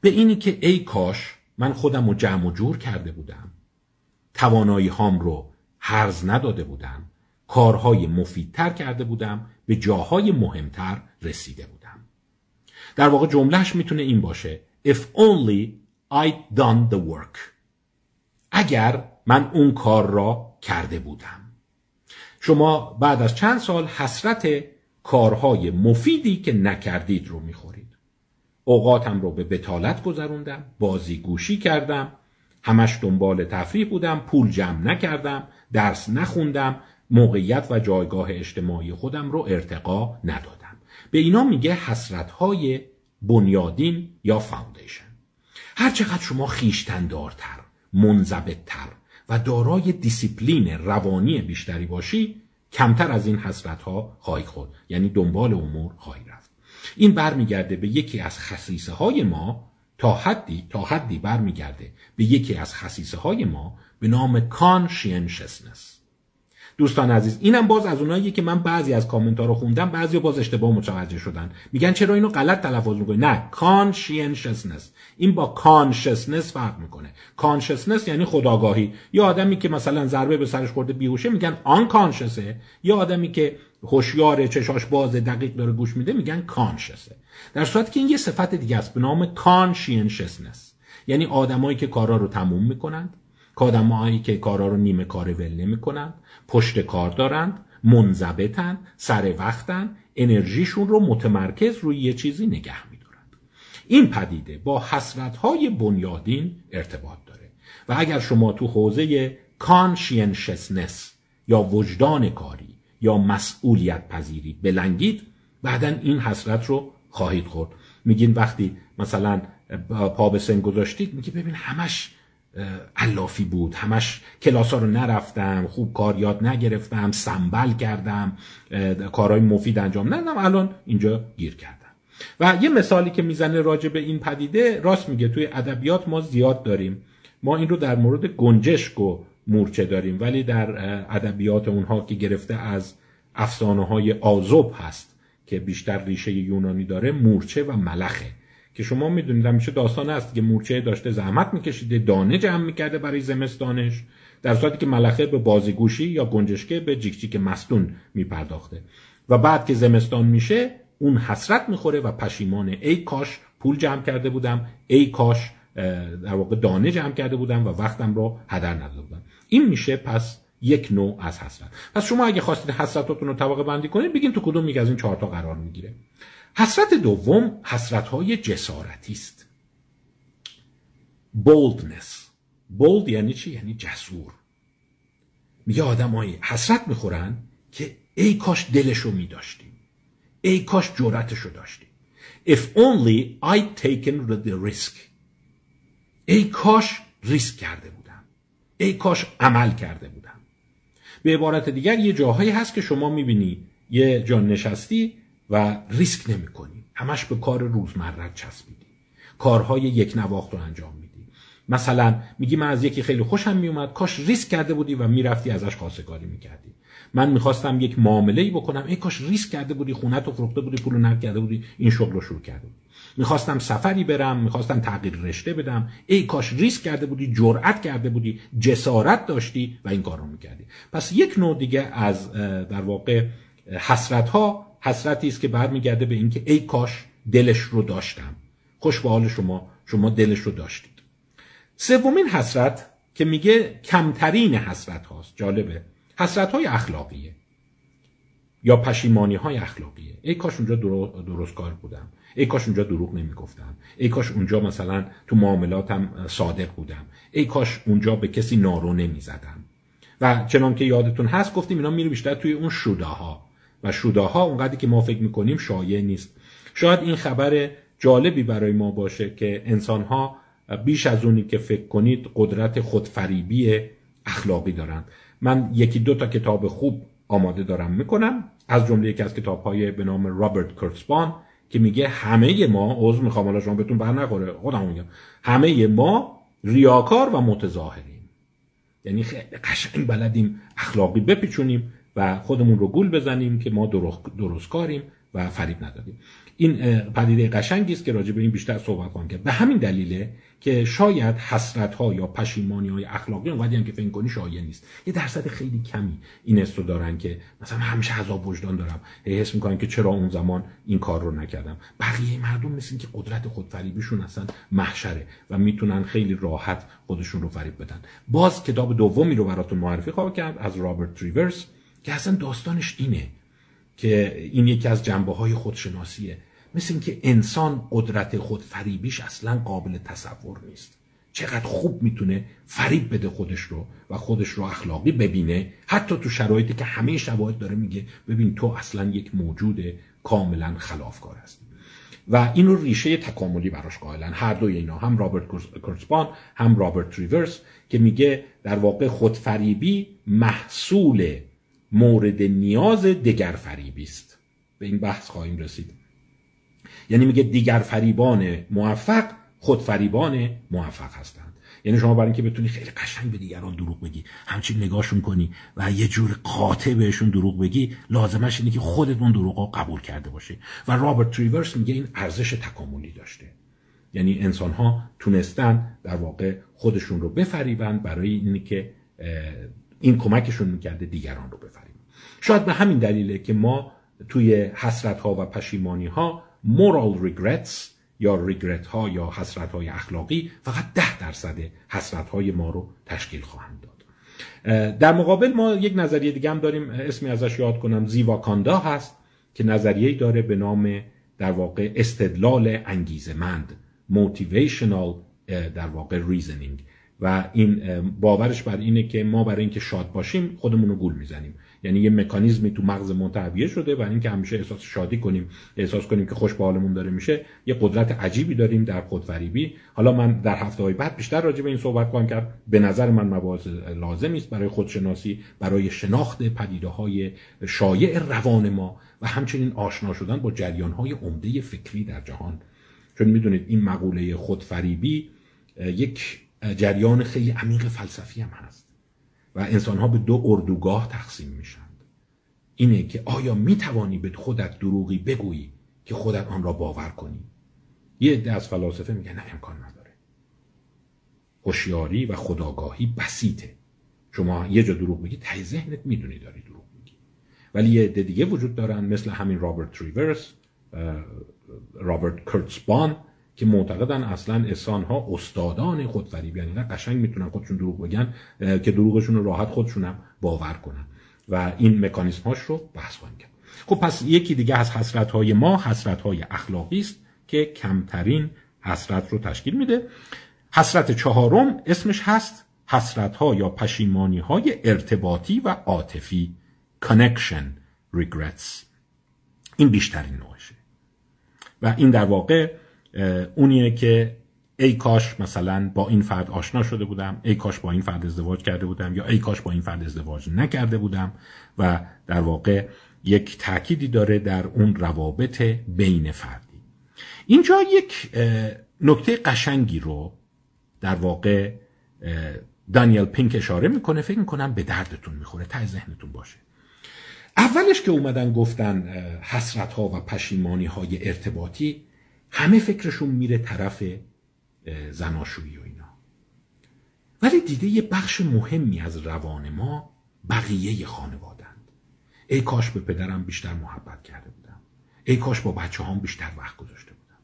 به اینی که ای کاش من خودم رو جمع و جور کرده بودم. توانایی هام رو هرز نداده بودم. کارهای مفیدتر کرده بودم. به جاهای مهمتر رسیده بودم. در واقع جملهش می‌تونه این باشه. If only I'd done the work. اگر من اون کار را کرده بودم. شما بعد از چند سال حسرت کارهای مفیدی که نکردید رو می‌خورید. اوقاتم رو به بتالت گذروندم بازی گوشی کردم همش دنبال تفریح بودم پول جمع نکردم درس نخوندم موقعیت و جایگاه اجتماعی خودم رو ارتقا ندادم. به اینا میگه حسرت های بنیادین یا فاندیشن هر چقدر شما خیشتندارتر منضبطتر و دارای دیسیپلین روانی بیشتری باشی کمتر از این حسرت ها خواهی خورد. یعنی دنبال امور خواهی رفت. این برمیگرده به یکی از خصیصه های ما تا حدی تا حدی برمیگرده به یکی از خصیصه های ما به نام conscientiousness. دوستان عزیز اینم باز از اونایی که من بعضی از کامنت ها رو خوندم بعضی باز اشتباه متوجه شدن. میگن چرا اینو غلط تلفظ می‌کنی؟ نه conscientiousness این با consciousness فرق می‌کنه. کانشسنس یعنی خداگاهی. یا آدمی که مثلا ضربه به سرش خورده بیهوشه میگن آن کانشسه یا آدمی که هوشیار چشاش باز دقیق داره گوش میده میگن کانشسه در صورتی که این یه صفت دیگه است به نام کانشینشسنس یعنی آدمایی که کارا رو تموم می‌کنند آدمایی که کارا رو نیمه کار ول نمی‌کنند پشت کار دارند منضبطن سر وقتن انرژیشون رو متمرکز روی یه چیزی نگه میدارند. این پدیده با حسرت های بنیادین ارتباط داره. و اگر شما تو حوزه کانشینشسنس یا وجدان کاری یا مسئولیت پذیری بلنگید بعدا این حسرت رو خواهید خورد. میگین وقتی مثلا پا به سن گذاشتید میگی ببین همش علافی بود. همش کلاس ها رو نرفتم خوب کار یاد نگرفتم سنبل کردم کارهای مفید انجام ندادم. الان اینجا گیر کردم. و یه مثالی که می‌زنه راجع به این پدیده راست میگه توی ادبیات ما زیاد داریم. ما این رو در مورد گنجشک و مورچه داریم ولی در ادبیات اونها که گرفته از افسانه های آزوب هست که بیشتر ریشه یونانی داره مورچه و ملخه. که شما می‌دونید همیشه داستان است که مورچه داشته زحمت میکشیده دانه جمع می‌کرده برای زمستانش در صورتی که ملخه به بازیگوشی یا گنجشکه به جیک مستون میپرداخته. و بعد که زمستان میشه اون حسرت می‌خوره و پشیمانه ای کاش پول جمع کرده بودم ای کاش در واقع دانه جمع کرده بودم و وقتم رو هدر نداده بودم. این میشه پس یک نوع از حسرت. پس شما اگه خواستید حسرتاتون رو طبقه بندی کنید بگین تو کدوم یک از این چهار تا قرار می‌گیره. حسرت دوم حسرت های جسارتی است. Boldness. Bold یعنی چی؟ یعنی جسور. میگه آدمایی حسرت می‌خورن که ای کاش دلشو میداشتیم. ای کاش جرأتشو داشتیم. If only I'd taken the risk. ای کاش ریسک کرده بودم. ای کاش عمل کرده بودم. به عبارت دیگر یه جاهایی هست که شما می‌بینی. یه جا نشستی و ریسک نمی کنی. همش به کار روزمرت چسبیدی. کارهای یک نواخت رو انجام میدی. مثلا میگی من از یکی خیلی خوشم میومد کاش ریسک کرده بودی و می‌رفتی ازش خواستگاری می‌کردی. من می‌خواستم یک معامله ای بکنم. ای کاش ریسک کرده بودی خونت رو فروخته بودی پول رو کرده بودی این شغل رو شروع کرده بودی. می‌خواستم سفری برم می‌خواستم تغییر رشته بدم. ای کاش ریسک کرده بودی جرأت کرده بودی جسارت داشتی و این کار رو می‌کردی. پس یک نوع دیگه از در واقع حسرت ها حسرتی است که برمیگرده به اینکه ای کاش دلش رو داشتم. خوش به حال شما شما دلش رو داشتید. سومین حسرت که میگه کمترین حسرت هاست جالبه. حسرت های اخلاقیه. یا پشیمانی های اخلاقیه. ای کاش اونجا درست کار بودم. ای کاش اونجا دروغ نمی‌گفتم. ای کاش اونجا مثلا تو معاملاتم صادق بودم. ای کاش اونجا به کسی نارو نمی‌زدم. و چنان که یادتون هست گفتیم اینا میره بیشتر توی اون شوداها و شوداها اونقدری که ما فکر می‌کنیم شایع نیست. شاید این خبر جالبی برای ما باشه که انسانها بیش از اونی که فکر کنید قدرت خودفریبی اخلاقی دارند. من یکی دو تا کتاب خوب آماده دارم می‌کنم. از جمله یکی از کتاب های به نام رابرت کرتسبان که میگه همه ما عضو می‌خوام حالا شما بهتون بر نخوره خودم میگم. همه ما ریاکار و متظاهریم. یعنی خیلی قشنگ بلدیم اخلاقی بپیچونیم. و خودمون رو گول بزنیم که ما درست, کاریم و فریب ندادیم. این پدیده قشنگی است که راجع به این بیشتر صحبت خواهم کرد به همین دلیله که شاید حسرت ها یا پشیمانی های اخلاقی اونقدی هم که فکر کنی شایع نیست. یه درصد خیلی کمی این استو دارن که مثلا همیشه عذاب وجدان دارم. حس می‌کنن که چرا اون زمان این کار رو نکردم. بقیه مردم مثل که قدرت خودفریبیشون اصلا محشره و می‌تونن خیلی راحت خودشون رو فریب بدن. باز کتاب دومی رو براتون معرفی خواهم کرد از رابرت تریورز که اصلا داستانش اینه که این یکی از جنبه های خودشناسیه. مثل اینکه انسان قدرت خود فریبیش اصلا قابل تصور نیست. چقدر خوب می‌تونه فریب بده خودش رو و خودش رو اخلاقی ببینه. حتی تو شرایطی که همه شواهد داره میگه ببین تو اصلا یک موجود کاملا خلافکار هستی. و اینو ریشه تکاملی براش قائلن. هر دوی اینا هم رابرت کرسپان هم رابرت ریورس که میگه در واقع خودفریبی محصول مورد نیاز دگر فریبی است. به این بحث خواهیم رسید. یعنی میگه دیگر فریبان موفق خود فریبان موفق هستند. یعنی شما برای اینکه بتونی خیلی قشنگ به دیگران دروغ بگی همچین نگاهشون کنی و یه جور قاطع بهشون دروغ بگی لازمش اینه که خودت اون دروغ قبول کرده باشی. و رابرت تریورس میگه این ارزش تکاملی داشته. یعنی انسان ها تونستن در واقع خودشون رو بفریبن برای اینی که این کمکشون می‌کرده دیگران رو بفریبن شاید به همین دلیله که ما توی حسرت ها و پشیمانی ها moral regrets یا ریگرت ها یا حسرت های اخلاقی فقط ده درصد حسرت های ما رو تشکیل خواهند داد. در مقابل ما یک نظریه دیگه هم داریم. اسمی ازش یاد کنم. زیواکاندا هست که نظریه داره به نام در واقع استدلال انگیزمند motivational در واقع reasoning. و این باورش بر اینه که ما برای اینکه شاد باشیم خودمون رو گول می‌زنیم. یعنی یه مکانیزمی تو مغز منتعبیه شده برای اینکه همیشه احساس شادی کنیم احساس کنیم که خوش به داره میشه یه قدرت عجیبی داریم در خودفریبی حالا من در هفته های بعد بیشتر راجع به این صحبت خواهم کرد. به نظر من مباحث لازمی است برای خودشناسی برای شناخت پدیده های شایع روان ما و همچنین آشنا شدن با جریان های عمده فکری در جهان. چون می‌دونید این مقوله خودفریبی یک جریان خیلی عمیق فلسفی هم هست. و انسان ها به دو اردوگاه تقسیم میشند اینه که آیا می‌توانی به خودت دروغی بگویی که خودت آن را باور کنی؟ یه عده از فلاسفه میگن نه امکان نداره. هوشیاری و خداگاهی بسیطه. شما یه جا دروغ بگی ته ذهنت می‌دونی داری دروغ میگی. ولی یه عده دیگه وجود دارن مثل همین رابرت ریورس رابرت کرتسبان که معتقدن اصلا انسان ها استادان خودفریب یعنی قشنگ می‌تونن خودشون دروغ بگن که دروغشون رو راحت خودشون هم باور کنن. و این مکانیزم هاش رو بحث خواهیم کرد. خب پس یکی دیگه از حسرت های ما حسرت های اخلاقی است که کمترین حسرت رو تشکیل میده. حسرت چهارم اسمش هست حسرت ها یا پشیمانی های ارتباطی و عاطفی connection regrets. این بیشترین نوعشه. و این در واقع اونیه که ای کاش مثلا با این فرد آشنا شده بودم ای کاش با این فرد ازدواج کرده بودم یا ای کاش با این فرد ازدواج نکرده بودم و در واقع یک تأکیدی داره در اون روابط بین فردی. اینجا یک نکته قشنگی رو در واقع دانیل پینک اشاره می‌کنه فکر می‌کنم به دردتون می‌خوره تا ذهنتون باشه. اولش که اومدن گفتن حسرت ها و پشیمانی های ارتباطی همه فکرشون میره طرف زناشویی و اینا. ولی دیده یه بخش مهمی از روان ما بقیه خانوادند ای کاش به پدرم بیشتر محبت کرده بودم. ای کاش با بچه هم بیشتر وقت گذاشته بودم.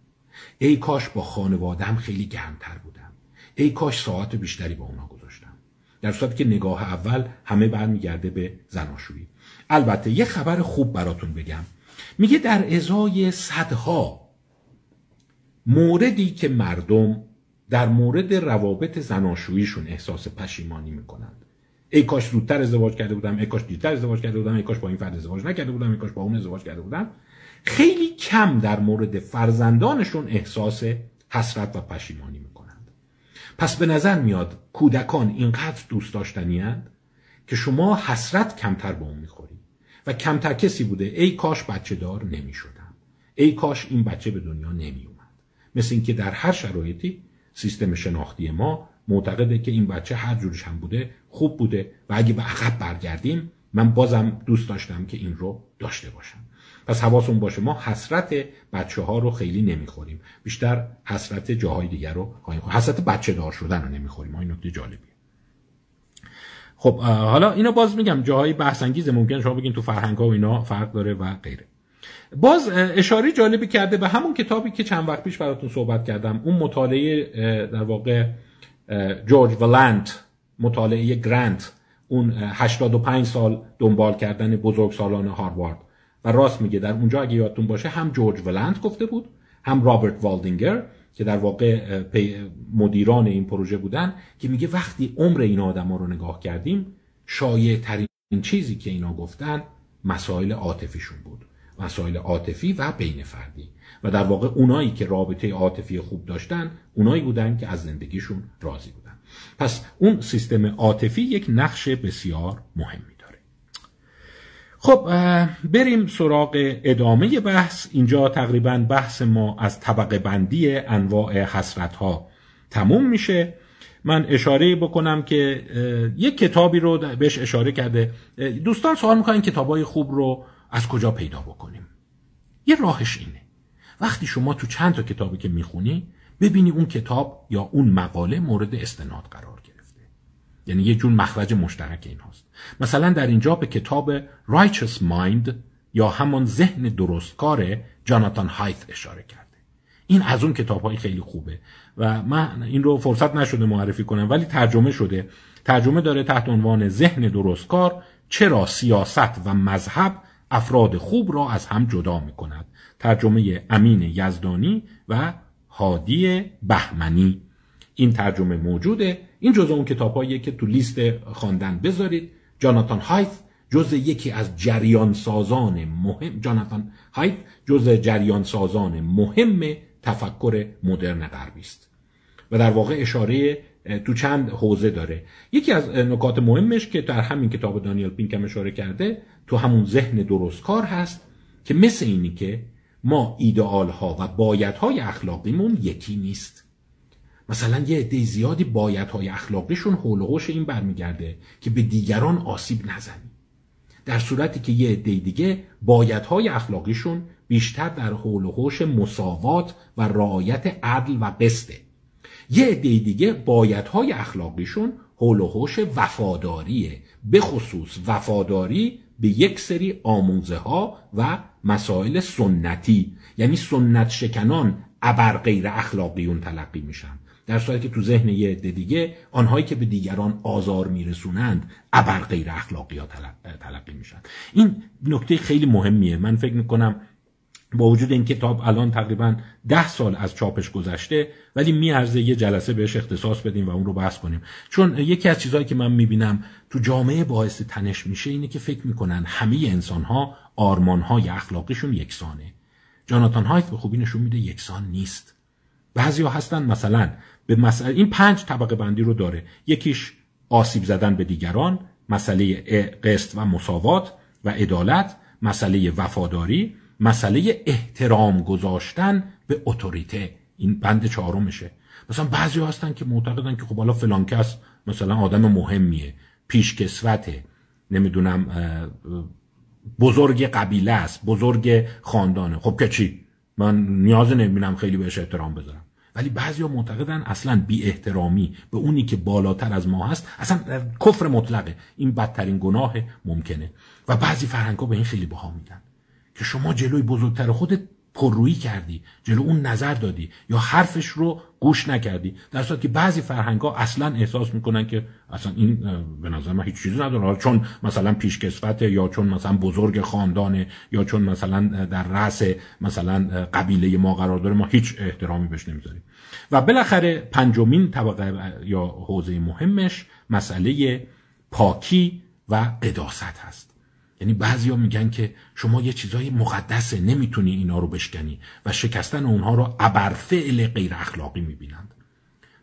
ای کاش با خانوادم خیلی گرمتر بودم. ای کاش ساعت بیشتری با اونا گذاشتم. در صورتی که نگاه اول همه برمیگرده به زناشویی. البته یه خبر خوب براتون بگم. میگه در ازای صدها موردی که مردم در مورد روابط زناشوییشون احساس پشیمانی می‌کنند. ای کاش زودتر ازدواج کرده بودم ای کاش دیرتر ازدواج کرده بودم ای کاش با این فرد ازدواج نکرده بودم ای کاش با اون ازدواج کرده بودم. خیلی کم در مورد فرزندانشون احساس حسرت و پشیمانی می‌کنند. پس به نظر میاد کودکان اینقدر دوست داشتنی که شما حسرت کمتر به اون می‌خوری و کمتر کسی بوده ای کاش بچه دار نمی‌شدم. ای کاش این بچه به دنیا نمی مثل اینکه در هر شرایطی سیستم شناختی ما معتقده که این بچه هر جورش هم بوده خوب بوده و اگه به عقب برگردیم من بازم دوست داشتم که این رو داشته باشم. پس حواسون باشه ما حسرت بچه ها رو خیلی نمی‌خوریم. بیشتر حسرت جاهای دیگر رو خواهیم خوریم حسرت بچه دار شدن رو نمی‌خوریم. این نکته جالبیه. خب حالا اینو باز میگم جاهای بحث انگیزه ممکن شما بگین تو فرهنگ ها و اینا فرق داره و غیره. باز اشاره جالبی کرده به همون کتابی که چند وقت پیش براتون صحبت کردم. اون مطالعه در واقع جورج ولانت مطالعه گرانت اون 85 سال دنبال کردن بزرگ سالان هاروارد. و راست میگه در اونجا اگه یادتون باشه هم جورج ولانت گفته بود هم رابرت والدینگر که در واقع مدیران این پروژه بودن که میگه وقتی عمر این ها رو نگاه کردیم شایع ترین چیزی که اینا گفتن مسائل عاطفیشون بود. مسائل عاطفی و بین فردی. و در واقع اونایی که رابطه عاطفی خوب داشتن اونایی بودن که از زندگیشون راضی بودن. پس اون سیستم عاطفی یک نقش بسیار مهمی داره. خب بریم سراغ ادامه بحث. اینجا تقریبا بحث ما از طبقه بندی انواع حسرت ها تموم میشه. من اشاره بکنم که یک کتابی رو بهش اشاره کرده. دوستان سوال می‌کنن کتاب های خوب رو از کجا پیدا بکنیم؟ یه راهش اینه. وقتی شما تو چند تا کتابی که می‌خونی ببینی اون کتاب یا اون مقاله مورد استناد قرار گرفته. یعنی یه جون مخرج مشترک این هاست. مثلا در اینجا به کتاب Righteous Mind یا همان ذهن درستکار جاناتان هایت اشاره کرده. این از اون کتاب های خیلی خوبه و من این رو فرصت نشده معرفی کنم ولی ترجمه شده. ترجمه داره تحت عنوان ذهن درستکار چرا سیاست و مذهب افراد خوب را از هم جدا می کند ترجمه امین یزدانی و هادی بهمنی. این ترجمه موجوده. این جزء اون کتابهایی که تو لیست خواندن بذارید. جاناتان هایت جز یکی از جریان سازان مهم جاناتان هایت جز جریان سازان مهم تفکر مدرن غربی است. و در واقع اشاره تو چند حوزه داره. یکی از نکات مهمش که در همین کتاب دانیل پینک هم اشاره کرده تو همون ذهن درستکار هست که مثل اینی که ما ایدئال ها و باید های اخلاقیمون یکی نیست. مثلا یه عده زیادی باید های اخلاقیشون حول و این برمیگرده که به دیگران آسیب نزنی. در صورتی که یه عده دیگه باید های اخلاقیشون بیشتر در حول مساوات و رعایت عدل و قسطه یه عده دیگه بایدهای اخلاقیشون حول و حوش وفاداریه به خصوص وفاداری به یک سری آموزه ها و مسائل سنتی. یعنی سنت شکنان ابر غیر اخلاقیون تلقی میشن. در صورتی که تو ذهن یه عده دیگه آنهایی که به دیگران آزار میرسونند ابر غیر اخلاقی ها تلقی میشن. این نکته خیلی مهمیه. من فکر می‌کنم با وجود این کتاب الان تقریبا ده سال از چاپش گذشته ولی میارزه یه جلسه بهش اختصاص بدیم و اون رو بحث کنیم. چون یکی از چیزهایی که من می‌بینم تو جامعه باعث تنش میشه اینه که فکر می‌کنن همه انسان ها آرمان های اخلاقیشون یکسانه. جاناتان هایت به خوبی نشون میده یکسان نیست. بعضی ها هستن مثلا به مسئله این پنج طبقه بندی رو داره. یکیش آسیب زدن به دیگران مسئله قسط و مساوات و عدالت مسئله وفاداری مسئله احترام گذاشتن به اتوریته. این بند چهارمشه. مثلا بعضی هستن که معتقدن که خب حالا فلان کس مثلا آدم مهمیه پیشکسوته نمی‌دونم بزرگ قبیله است بزرگ خاندانه. خب که چی؟ من نیاز نمی‌بینم خیلی بهش احترام بذارم. ولی بعضی ها معتقدن اصلا بی احترامی به اونی که بالاتر از ما هست اصلا کفر مطلقه. این بدترین گناه ممکنه. و بعضی فرهنگ ها به این خیلی بها میدن که شما جلوی بزرگتر خودت پررویی کردی جلو اون نظر دادی یا حرفش رو گوش نکردی. در صورتی که بعضی فرهنگ ها اصلا احساس می‌کنن که اصلا این به نظر من هیچ چیزی نداره. چون مثلا پیشکسوته یا چون مثلا بزرگ خاندانه یا چون مثلا در رأس مثلا قبیله ما قرار داره ما هیچ احترامی بهش نمی‌ذاریم. و بالاخره پنجمین طبقه یا حوزه مهمش مسئله پاکی و قداست هست. یعنی بعضیا میگن که شما یه چیزای مقدسه نمی‌تونی اینا رو بشکنی و شکستن اونها رو ابرفعل غیر اخلاقی می‌بینند.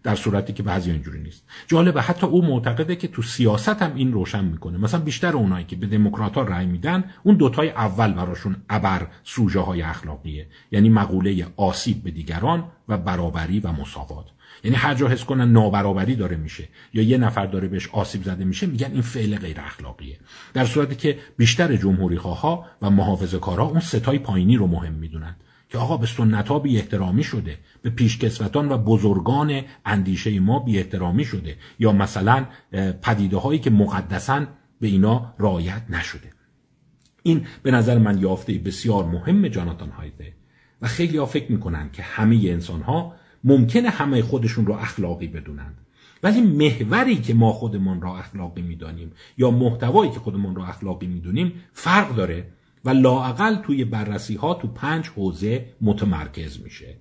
در صورتی که بعضی اینجوری نیست. جالبه حتی او معتقده که تو سیاست هم این روشن می‌کنه. مثلا بیشتر اونایی که به دموکرات ها رأی میدن اون دوتای اول براشون ابر سوژه های اخلاقیه. یعنی مقوله آسیب به دیگران و برابری و مساوات. یعنی هر جا حس کنن نابرابری داره میشه یا یه نفر داره بهش آسیب زده میشه میگن این فعل غیر اخلاقیه. در صورتی که بیشتر جمهوری ها و محافظه کارها اون ستای پایینی رو مهم می‌دونن که آقا به سنت ها بی احترامی شده به پیشکسوتان و بزرگان اندیشه ما بی احترامی شده یا مثلا پدیده هایی که مقدسن به اینا رعایت نشده. این به نظر من یافته بسیار مهم جاناتان هایده و خیلی ها فکر می‌کنن که همه انسان ها ممکنه همه خودشون رو اخلاقی بدونند ولی محوری که ما خودمون را اخلاقی می‌دانیم یا محتوایی که خودمون را اخلاقی می‌دونیم فرق داره و لاعقل توی بررسی ها تو پنج حوزه متمرکز میشه.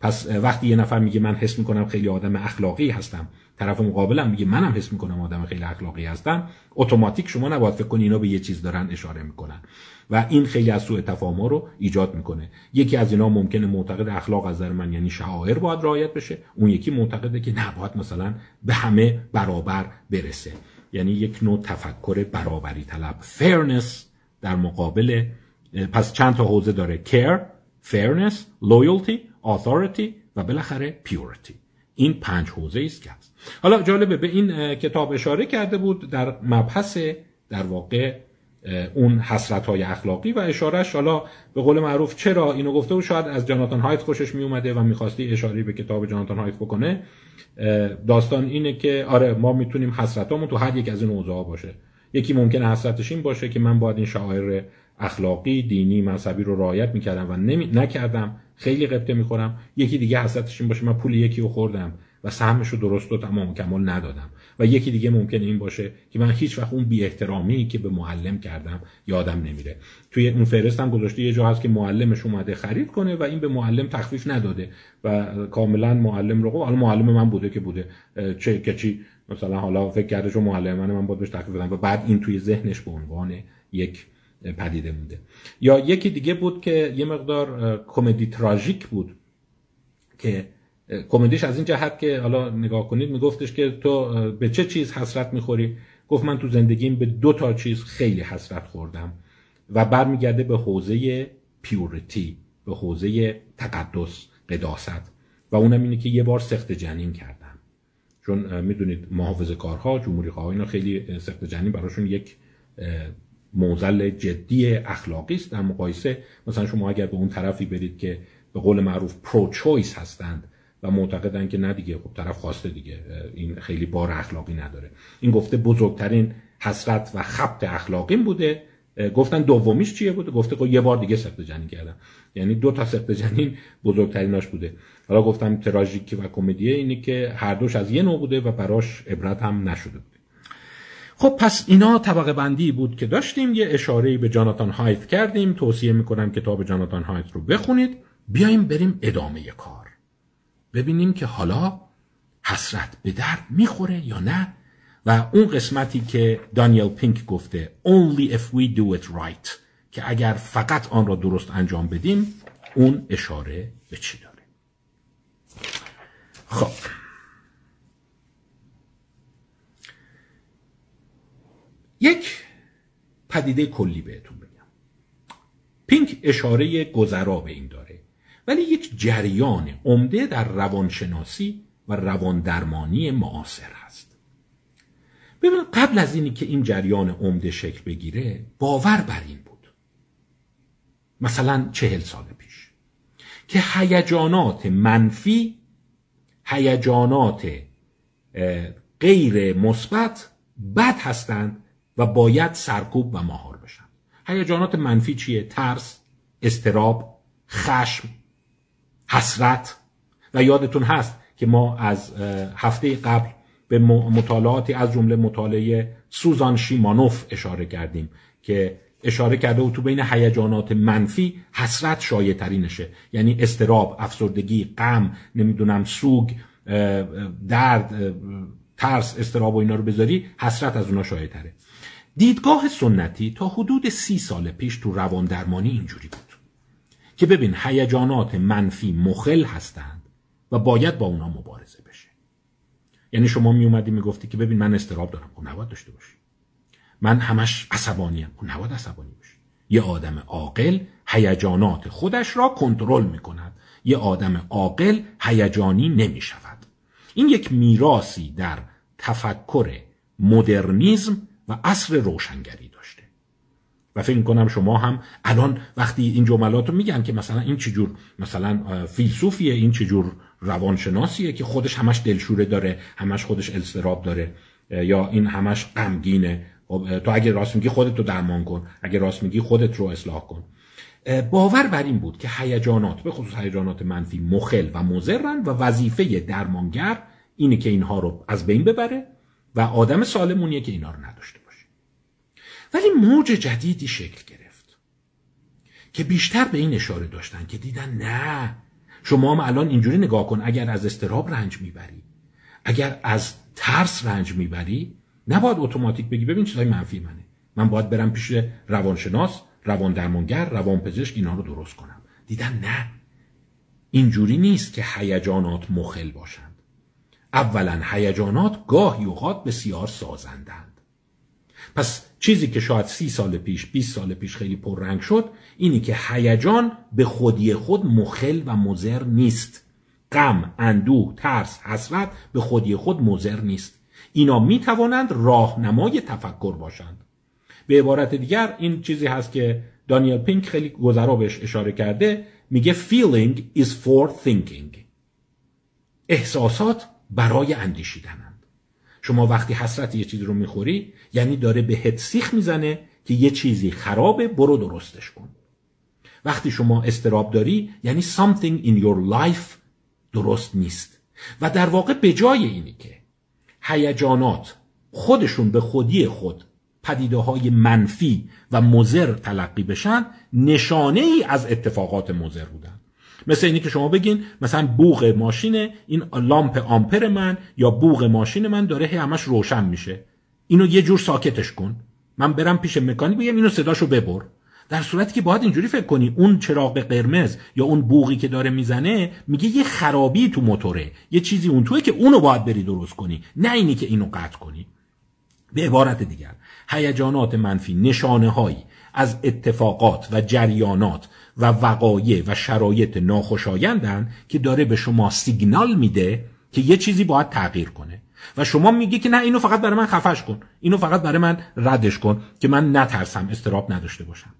پس وقتی یه نفر میگه من حس می‌کنم خیلی آدم اخلاقی هستم طرف مقابلم میگه منم حس می‌کنم آدم خیلی اخلاقی هستم اتوماتیک شما نباید فکر کنی اینا به یه چیز دارن اشاره می‌کنن. و این خیلی از سوء تفاهم رو ایجاد می‌کنه. یکی از اینا ممکنه معتقد اخلاق از نظر من یعنی شعائر باید رعایت بشه اون یکی معتقده که نه باید مثلا به همه برابر برسه. یعنی یک نوع تفکر برابری طلب. Fairness در مقابل پس چند تا حوزه داره. Care fairness loyalty authority و بالاخره purity. این پنج حوزه است که هست. حالا جالبه به این کتاب اشاره کرده بود در مبحث در واقع اون حسرت های اخلاقی و اشارهش حالا به قول معروف چرا اینو گفته بود؟ شاید از جاناتان هایت خوشش می اومده و می‌خواستی اشاره به کتاب جاناتان هایت بکنه. داستان اینه که آره ما می‌تونیم حسرتامون تو هر یک از این اوضاع باشه. یکی ممکنه حسرتش این باشه که من باید این شاعر اخلاقی دینی مذهبی رو رعایت می‌کردم و نمی... نکردم. خیلی قبطه می‌خورم. یکی دیگه حسرتش این باشه من پول یکی رو خوردم و سهمش رو درست و تمام کمال ندادم. و یکی دیگه ممکن این باشه که من هیچ وقت اون بی احترامی که به معلم کردم یادم نمیره. توی اون فهرست هم گذاشته یه جا هست که معلمش اومده خرید کنه و این به معلم تخفیف نداده و کاملا معلم رو حالا معلم من بوده که بوده. چه که چی؟ مثلا حالا فکر کرده شو معلم من من باید تخفیف بدم. و بعد این توی ذهنش به عنوان یک پدیده مونده. یا یکی دیگه بود که یه مقدار کمدی تراژیک بود که کمدیش از این جهت که حالا نگاه کنید میگفتش که تو به چه چیز حسرت می‌خوری؟ گفت من تو زندگیم به دو تا چیز خیلی حسرت خوردم و برمیگرده به حوزه purity به حوزه تقدس قداست و اونم اینه که یه بار سقط جنین کردم. چون می‌دونید محافظه کارها جمهوری خواه اینا خیلی سقط جنین براشون یک معضل جدی اخلاقی است در مقایسه مثلا شما اگر به اون طرفی برید که به قول معروف pro-choice هستند و معتقدن که نه دیگه خب طرف خواسته دیگه. این خیلی بار اخلاقی نداره. این گفته بزرگترین حسرت و خبط اخلاقیم بوده. گفتن دومیش چیه بوده؟ گفته خب یه بار دیگه سخت جنین کردم. یعنی دو تا سخت جنین بزرگتریناش بوده. حالا گفتم تراژیک و کمدیه اینه که هر دوش از یه نوع بوده و براش عبرت هم نشده بوده. خب پس اینا طبقه بندی بود که داشتیم یه اشاره به جاناتان هایت کردیم. توصیه می‌کنم کتاب جاناتان هایت رو بخونید. بیایم بریم ادامه کار. ببینیم که حالا حسرت به درد می‌خوره یا نه. و اون قسمتی که دانیل پینک گفته only if we do it right. که اگر فقط آن را درست انجام بدیم اون اشاره به چی داره؟ خب. یک پدیده کلی بهتون بگم. پینک اشاره گذرا به این داره ولی یک جریان عمده در روانشناسی و رواندرمانی معاصر هست. ببین قبل از اینی که این جریان عمده شکل بگیره باور بر این بود. مثلا چهل سال پیش که هیجانات منفی هیجانات غیر مثبت بد هستند و باید سرکوب و مهار بشن هیجانات منفی چیه؟ ترس استراب خشم حسرت. و یادتون هست که ما از هفته قبل به مطالعاتی از جمله مطالعه سوزان شیمانوف اشاره کردیم که اشاره کرده و تو بین هیجانات منفی حسرت شایع ترینشه یعنی استراب افسردگی غم نمی‌دونم سوگ درد ترس استراب و اینا رو بذاری حسرت از اونا شایع تره دیدگاه سنتی تا حدود سی سال پیش تو روان درمانی اینجوری بود که ببین هیجانات منفی مخل هستند و باید با اونا مبارزه بشه. یعنی شما می اومدی می‌گفتی که ببین من استراب دارم خب نباید داشته باشی. من همش عصبانی ام اون خب نباید عصبانی باشی. یه آدم عاقل هیجانات خودش را کنترل می‌کند یه آدم عاقل هیجانی نمی شود. این یک میراسی در تفکر مدرنیزم و عصر روشنگری داشته. و فکر کنم شما هم الان وقتی این جملات رو میگن که مثلا این چجور مثلا فیلسوفیه این چجور روانشناسیه که خودش همش دلشوره داره همش خودش الستراب داره یا این همش غمگینه. خب، تو اگه راست میگی خودت رو درمان کن اگه راست میگی خودت رو اصلاح کن. باور بر این بود که هیجانات به خصوص هیجانات منفی مخل و مضرن و وظیفه درمانگر اینه که اینها رو از بین ببره. و آدم سالمونیه که اینا رو نداشته باشه. ولی موج جدیدی شکل گرفت که بیشتر به این اشاره داشتن که دیدن نه شما هم الان اینجوری نگاه کن اگر از استراب رنج می‌بری اگر از ترس رنج می‌بری نباید اتوماتیک بگی ببین چیزای منفی منه. من باید برم پیش روانشناس روان درمانگر روان پزشک اینا رو درست کنم. دیدن نه. اینجوری نیست که هیجانات مخل باشند اولا هیجانات گاهی اوقات بسیار سازندند. پس چیزی که شاید سی سال پیش 20 سال پیش خیلی پررنگ شد اینی که هیجان به خودی خود مخل و مزر نیست. غم، اندوه، ترس، حسرت به خودی خود مزر نیست. اینا می توانند راهنمای تفکر باشند. به عبارت دیگر این چیزی هست که دانیل پینک خیلی گذرا بهش اشاره کرده میگه feeling is for thinking. احساسات برای اندیشیدنند. شما وقتی حسرت یه چیزی رو می‌خوری یعنی داره بهت سیخ می‌زنه که یه چیزی خرابه برو درستش کن. وقتی شما استراب داری یعنی something in your life درست نیست. و در واقع به جای اینی که هیجانات خودشون به خودی خود پدیده های منفی و مزر تلقی بشن نشانه ای از اتفاقات مزر بودن. مثل اینی که شما بگین مثلا بوغ ماشین این لامپ آمپر من یا بوغ ماشین من داره همش روشن میشه. اینو یه جور ساکتش کن. من برم پیش مکانیک بگم اینو صداشو ببر. در صورتی که باید اینجوری فکر کنی اون چراغ قرمز یا اون بوغی که داره می‌زنه میگه یه خرابی تو موتوره. یه چیزی اون توه که اونو باید بری درست کنی نه اینی که اینو قطع کنی. به عبارت دیگر هیجانات منفی نشانه هایی از اتفاقات و جریانات و وقایع و شرایط ناخوشایندن که داره به شما سیگنال میده که یه چیزی باید تغییر کنه. و شما میگی که نه اینو فقط برای من خفش کن. اینو فقط برای من ردش کن که من نترسم استراب نداشته باشم.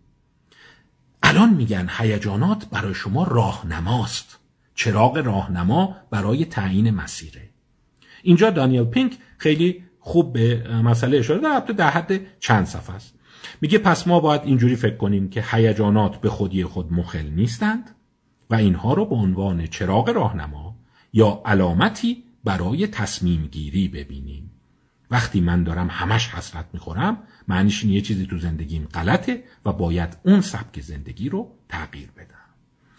الان میگن هیجانات برای شما راهنماست. چراغ راهنما برای تعیین مسیره. اینجا دانیل پینک خیلی خوب به مسئله اشاره داره در حد چند صفحه است. میگه پس ما باید اینجوری فکر کنیم که هیجانات به خودی خود مخل نیستند و اینها رو به عنوان چراغ راهنما یا علامتی برای تصمیم گیری ببینیم. وقتی من دارم همش حسرت می‌خورم معنیش یه چیزی تو زندگیم غلطه و باید اون سبک زندگی رو تغییر بدم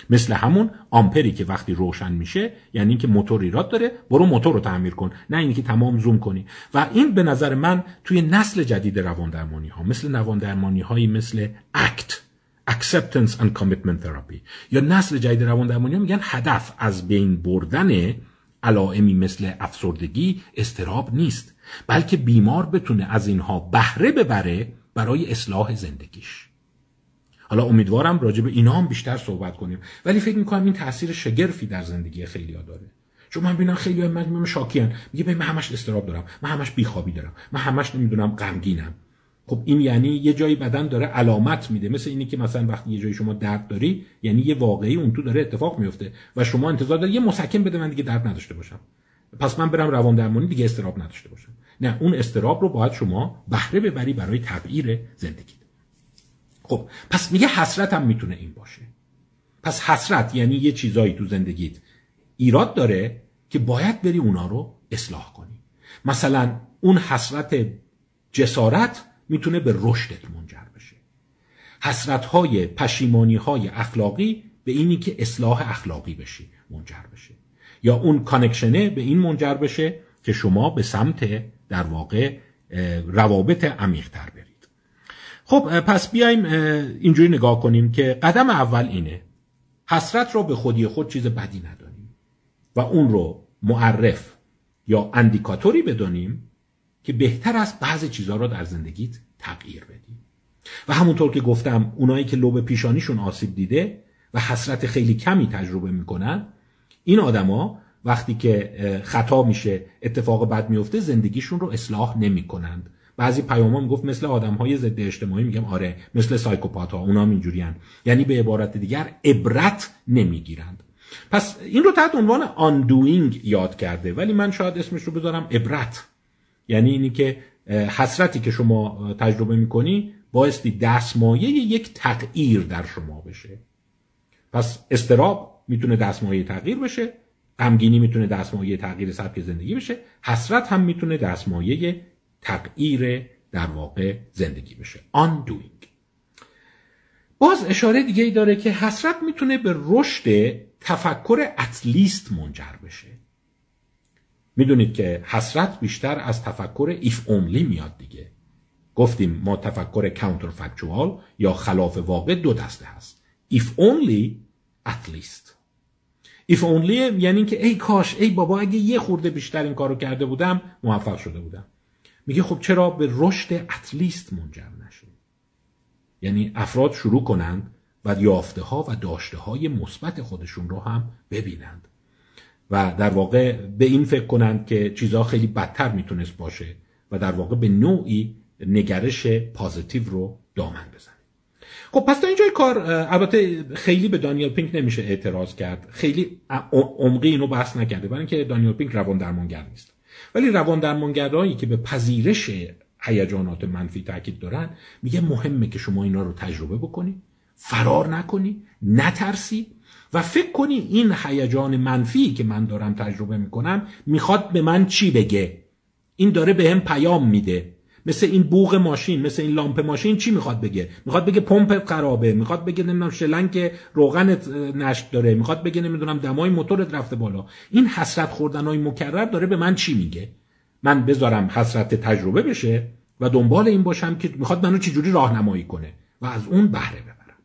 مثل همون آمپری که وقتی روشن میشه یعنی اینکه موتور ایراد داره برو موتور رو تعمیر کن نه اینکه تمام زوم کنی. و این به نظر من توی نسل جدید روان درمانی ها مثل روان درمانی هایی مثل اکت acceptance and commitment therapy یا نسل جدید روان درمانی ها میگن هدف از بین بردن علائمی مثل افسردگی استراب نیست بلکه بیمار بتونه از اینها بهره ببره برای اصلاح زندگیش. حالا امیدوارم راجع به اینا هم بیشتر صحبت کنیم. ولی فکر می‌کنم این تاثیر شگرفی در زندگی خیلی ها داره. چون من ببینم خیلی من شاکیان. میگه من همش استراب دارم. من همش بیخوابی دارم. من همش نمی‌دونم غمگینم. خب این یعنی یه جایی بدن داره علامت میده. مثل اینی که مثلا وقتی یه جایی شما درد داری یعنی یه واقعی اون تو داره اتفاق میفته و شما انتظار داری یه مسکن بده من دیگه درد نداشته باشم. پس من برم روان درمانی دیگه استراب نداشته باشم. نه اون استراب رو باید شما بهره ببری برای تغییر زندگی. خب پس میگه حسرت هم می‌تونه این باشه. پس حسرت یعنی یه چیزایی تو زندگیت ایراد داره که باید بری اونا رو اصلاح کنی. مثلا اون حسرت جسارت می‌تونه به رشدت منجر بشه. حسرت های پشیمانی های اخلاقی به اینی که اصلاح اخلاقی بشی منجر بشه. یا اون کانکشنه به این منجر بشه که شما به سمت در واقع روابط عمیق تر برید خب پس بیایم اینجوری نگاه کنیم که قدم اول اینه حسرت رو به خودی خود چیز بدی ندانیم و اون رو معرف یا اندیکاتوری بدانیم که بهتر است بعضی چیزها رو در زندگیت تغییر بدی و همونطور که گفتم اونایی که لوب پیشانیشون آسیب دیده و حسرت خیلی کمی تجربه می‌کنن این آدما وقتی که خطا میشه اتفاق بد میفته زندگیشون رو اصلاح نمی‌کنند. بعضی پیاما می‌گفت مثل آدم های ضد اجتماعی میگم آره مثل سایکوپات ها اونا اینجوریان یعنی به عبارت دیگر عبرت نمی‌گیرند. پس این رو تحت عنوان آندوینگ یاد کرده ولی من شاید اسمش رو بذارم عبرت. یعنی اینی که حسرتی که شما تجربه می‌کنی بایستی دستمایه یک تغییر در شما بشه. پس استراب می‌تونه دستمایه تغییر بشه غمگینی می‌تونه دستمایه تغییر سبک زندگی بشه حسرت هم می‌تونه دستمایه تغییر در واقع زندگی بشه. Undoing. باز اشاره دیگه ای داره که حسرت می‌تونه به رشد تفکر اتلیست منجر بشه. می‌دونید که حسرت بیشتر از تفکر if only میاد دیگه. گفتیم ما تفکر counterfactual یا خلاف واقع دو دسته هست. Only at least. If only یعنی که ای کاش ای بابا اگه یه خورده بیشتر این کارو کرده بودم موفق شده بودم. میگه خب چرا به رشد اتلیست منجر نشه یعنی افراد شروع کنند و یافته ها و داشته های مثبت خودشون رو هم ببینند. و در واقع به این فکر کنند که چیزها خیلی بدتر می‌تونست باشه و در واقع به نوعی نگرش پازیتیو رو دامن بزن خب پس تا اینجای کار البته خیلی به دانیل پینک نمیشه اعتراض کرد. خیلی عمقی اینو بحث نکرده برای اینکه دانیل پینک روان درمانگر نیست. ولی روان درمانگرایی که به پذیرش هیجانات منفی تاکید دارن میگه مهمه که شما اینا رو تجربه بکنی فرار نکنی نترسی و فکر کنی این هیجان منفی که من دارم تجربه می‌کنم می‌خواد به من چی بگه؟ این داره به هم پیام میده. مثل این بوغ ماشین مثل این لامپ ماشین چی می‌خواد بگه؟ می‌خواد بگه پمپ خرابه می‌خواد بگه نمی‌دونم شلنگ روغنت نشت داره می‌خواد بگه نمی‌دونم دمای موتورت رفته بالا. این حسرت خوردنهای مکرر داره به من چی میگه؟ من بذارم حسرت تجربه بشه و دنبال این باشم که می‌خواد منو چجوری راهنمایی کنه و از اون بهره ببرم.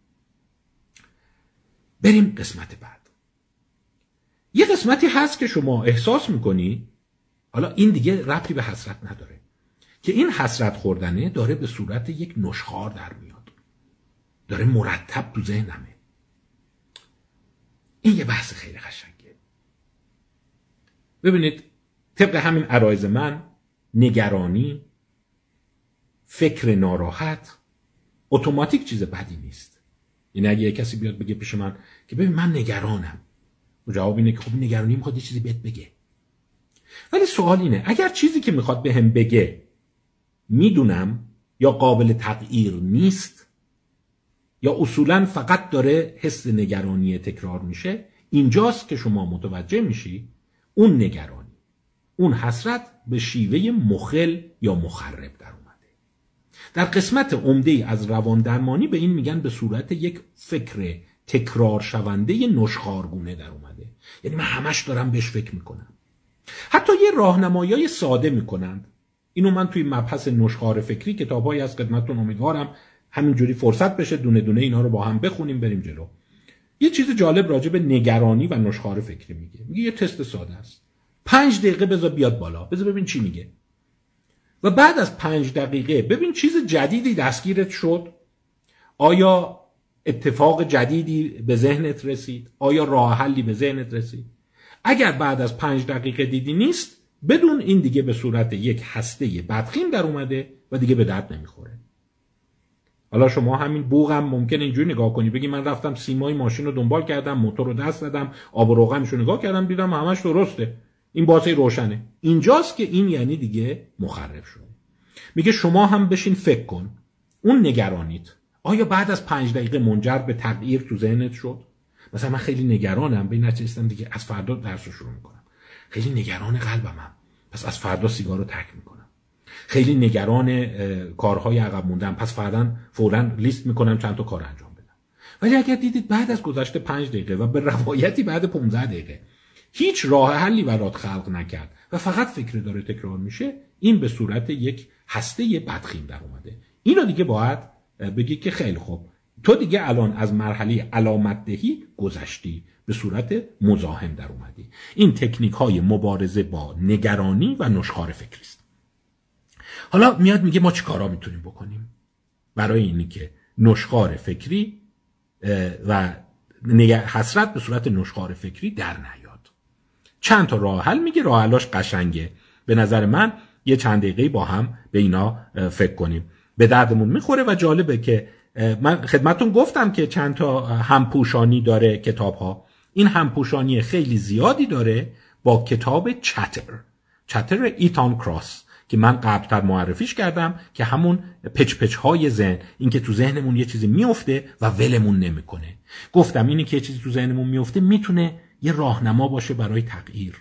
بریم قسمت بعد. یه قسمتی هست که شما احساس می‌کنی حالا این دیگه ربطی به حسرت نداره. که این حسرت خوردنه داره به صورت یک نشخار در میاد. داره مرتب تو ذهنمه. این یه بحث خیلی قشنگه. ببینید طبق همین عرایز من نگرانی فکر ناراحت اتوماتیک چیز بدی نیست. یعنی اگه یه کسی بیاد بگه پیش من که ببین من نگرانم. و جواب اینه که خب نگرانی می‌خواد یه چیزی بهت بگه. ولی سوال اینه اگر چیزی که می‌خواد به هم بگه می‌دونم یا قابل تغییر نیست یا اصولا فقط داره حس نگرانی تکرار میشه اینجاست که شما متوجه میشی اون نگرانی اون حسرت به شیوه مخل یا مخرب در اومده. در قسمت عمده از روان درمانی به این میگن به صورت یک فکر تکرار شونده نشخارگونه در اومده. یعنی من همش دارم بهش فکر می‌کنم. حتی یه راهنمایی ساده می‌کنند. اینو من توی مبحث نشخار فکری کتابهایی از خدمتتون امیدوارم همینجوری فرصت بشه دونه دونه اینا رو با هم بخونیم بریم جلو. یه چیز جالب راجع به نگرانی و نشخار فکری میگه. میگه یه تست ساده است. پنج دقیقه بذار بیاد بالا. بذار ببین چی میگه. و بعد از پنج دقیقه ببین چیز جدیدی دستگیرت شد. آیا اتفاق جدیدی به ذهنت رسید؟ آیا راه حلی به ذهنت رسید؟ اگر بعد از پنج دقیقه دیدی نیست بدون این دیگه به صورت یک هسته بدخیم در اومده و دیگه به درد نمی‌خوره. حالا شما همین بوغم ممکن اینجوری نگاه کنی. بگی من رفتم سیمای ماشین رو دنبال کردم موتور رو دست دادم آب و روغنش رو نگاه کردم دیدم همش درسته. این بازی روشنه. اینجاست که این یعنی دیگه مخرب شده. میگه شما هم بشین فکر کن. اون نگرانیت. آیا بعد از پنج دقیقه منجر به تغییر تو ذهنت شد؟ مثلا من خیلی نگرانم به این دیگه از فردا درس رو شروع می‌کنم. خیلی نگران قلبمم پس از فردا سیگار رو ترک می‌کنم. خیلی نگران کارهای عقب موندم. پس فردا فورا لیست می‌کنم چند تا کار انجام بدم. ولی اگر دیدید بعد از گذشته پنج دقیقه و به روایتی بعد 15 دقیقه هیچ راه حلی برات خلق نکرد و فقط فکر داره تکرار میشه این به صورت یک هسته بدخیم در اومده. اینو دیگه باید بگی که خیلی خوب. تو دیگه الان از مرحله علامت دهی گذشتی. به صورت مزاحم در اومدی. این تکنیک های مبارزه با نگرانی و نشخار فکری است. حالا میاد میگه ما چی کارا می‌تونیم بکنیم؟ برای اینی که نشخار فکری و حسرت به صورت نشخار فکری در نیاد. چند تا راه حل میگه راه حلاش قشنگه. به نظر من یه چند دقیقه با هم به اینا فکر کنیم. به دردمون می‌خوره و جالبه که من خدمتون گفتم که چند تا همپوشانی داره کتاب ها این همپوشانی خیلی زیادی داره با کتاب چتر چتر ایتان کراس که من قبلتر معرفیش کردم که همون پچ پچ های ذهن این که تو ذهنمون یه چیزی میفته و ولمون نمی‌کنه. گفتم اینی که یه چیزی تو ذهنمون میفته می‌تونه یه راهنما باشه برای تغییر.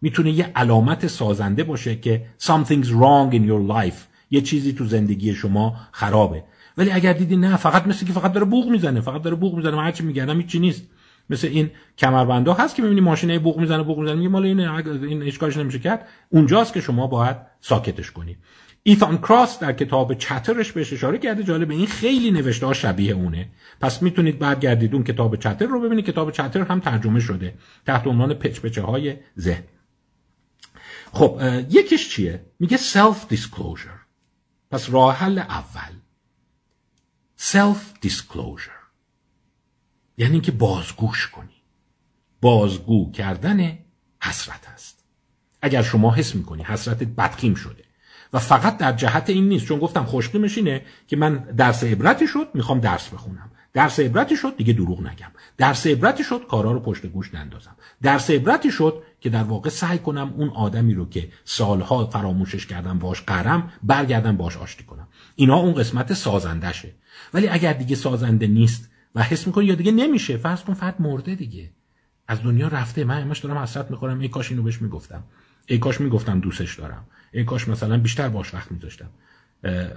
می‌تونه یه علامت سازنده باشه که something's wrong in your life. یه چیزی تو زندگی شما خرابه. ولی اگر دیدی نه فقط مثل که فقط داره بوق می‌زنه فقط داره بوق می‌زنه من هرچی میگردم هیچی نیست. مثل این کمربندا هست که می‌بینی ماشینه بوق می‌زنه بوق می‌زنه میگه مال این این هیچ کارش نمیشه کرد. اونجاست که شما باید ساکتش کنی. ایتان کراس در کتاب Chatter ش بهش اشاره کرده جالب این خیلی نوشته ها شبیه اونه. پس می‌تونید برگردید اون کتاب Chatter رو ببینید. کتاب Chatter هم ترجمه شده تحت عنوان پچپچه های ذهن. خب یکیش چیه؟ میگه self-disclosure پس راه حل اول. Self disclosure یعنی که بازگوش کنی. بازگو کردن حسرت است. اگر شما حس می‌کنی حسرتت بدقیم شده و فقط در جهت این نیست چون گفتم خوشقیمش اینه که من درس عبرتی شد می‌خوام درس بخونم. درس عبرتی شد دیگه دروغ نگم. درس عبرتی شد کارا رو پشت گوش نندازم. درس عبرتی شد که در واقع سعی کنم اون آدمی رو که سالها فراموشش کردم باش قرم برگردم باش آشتی کنم. اینا اون قسمت سازندشه. ولی اگر دیگه سازنده نیست و حس می‌کنی یا دیگه نمیشه فرض کن فرد مرده دیگه. از دنیا رفته. من همش دارم حسرت می‌خورم. ای کاش اینو بهش می‌گفتم. ای کاش می‌گفتم دوستش دارم. ای کاش مثلا بیشتر باش وقت میذاشتم.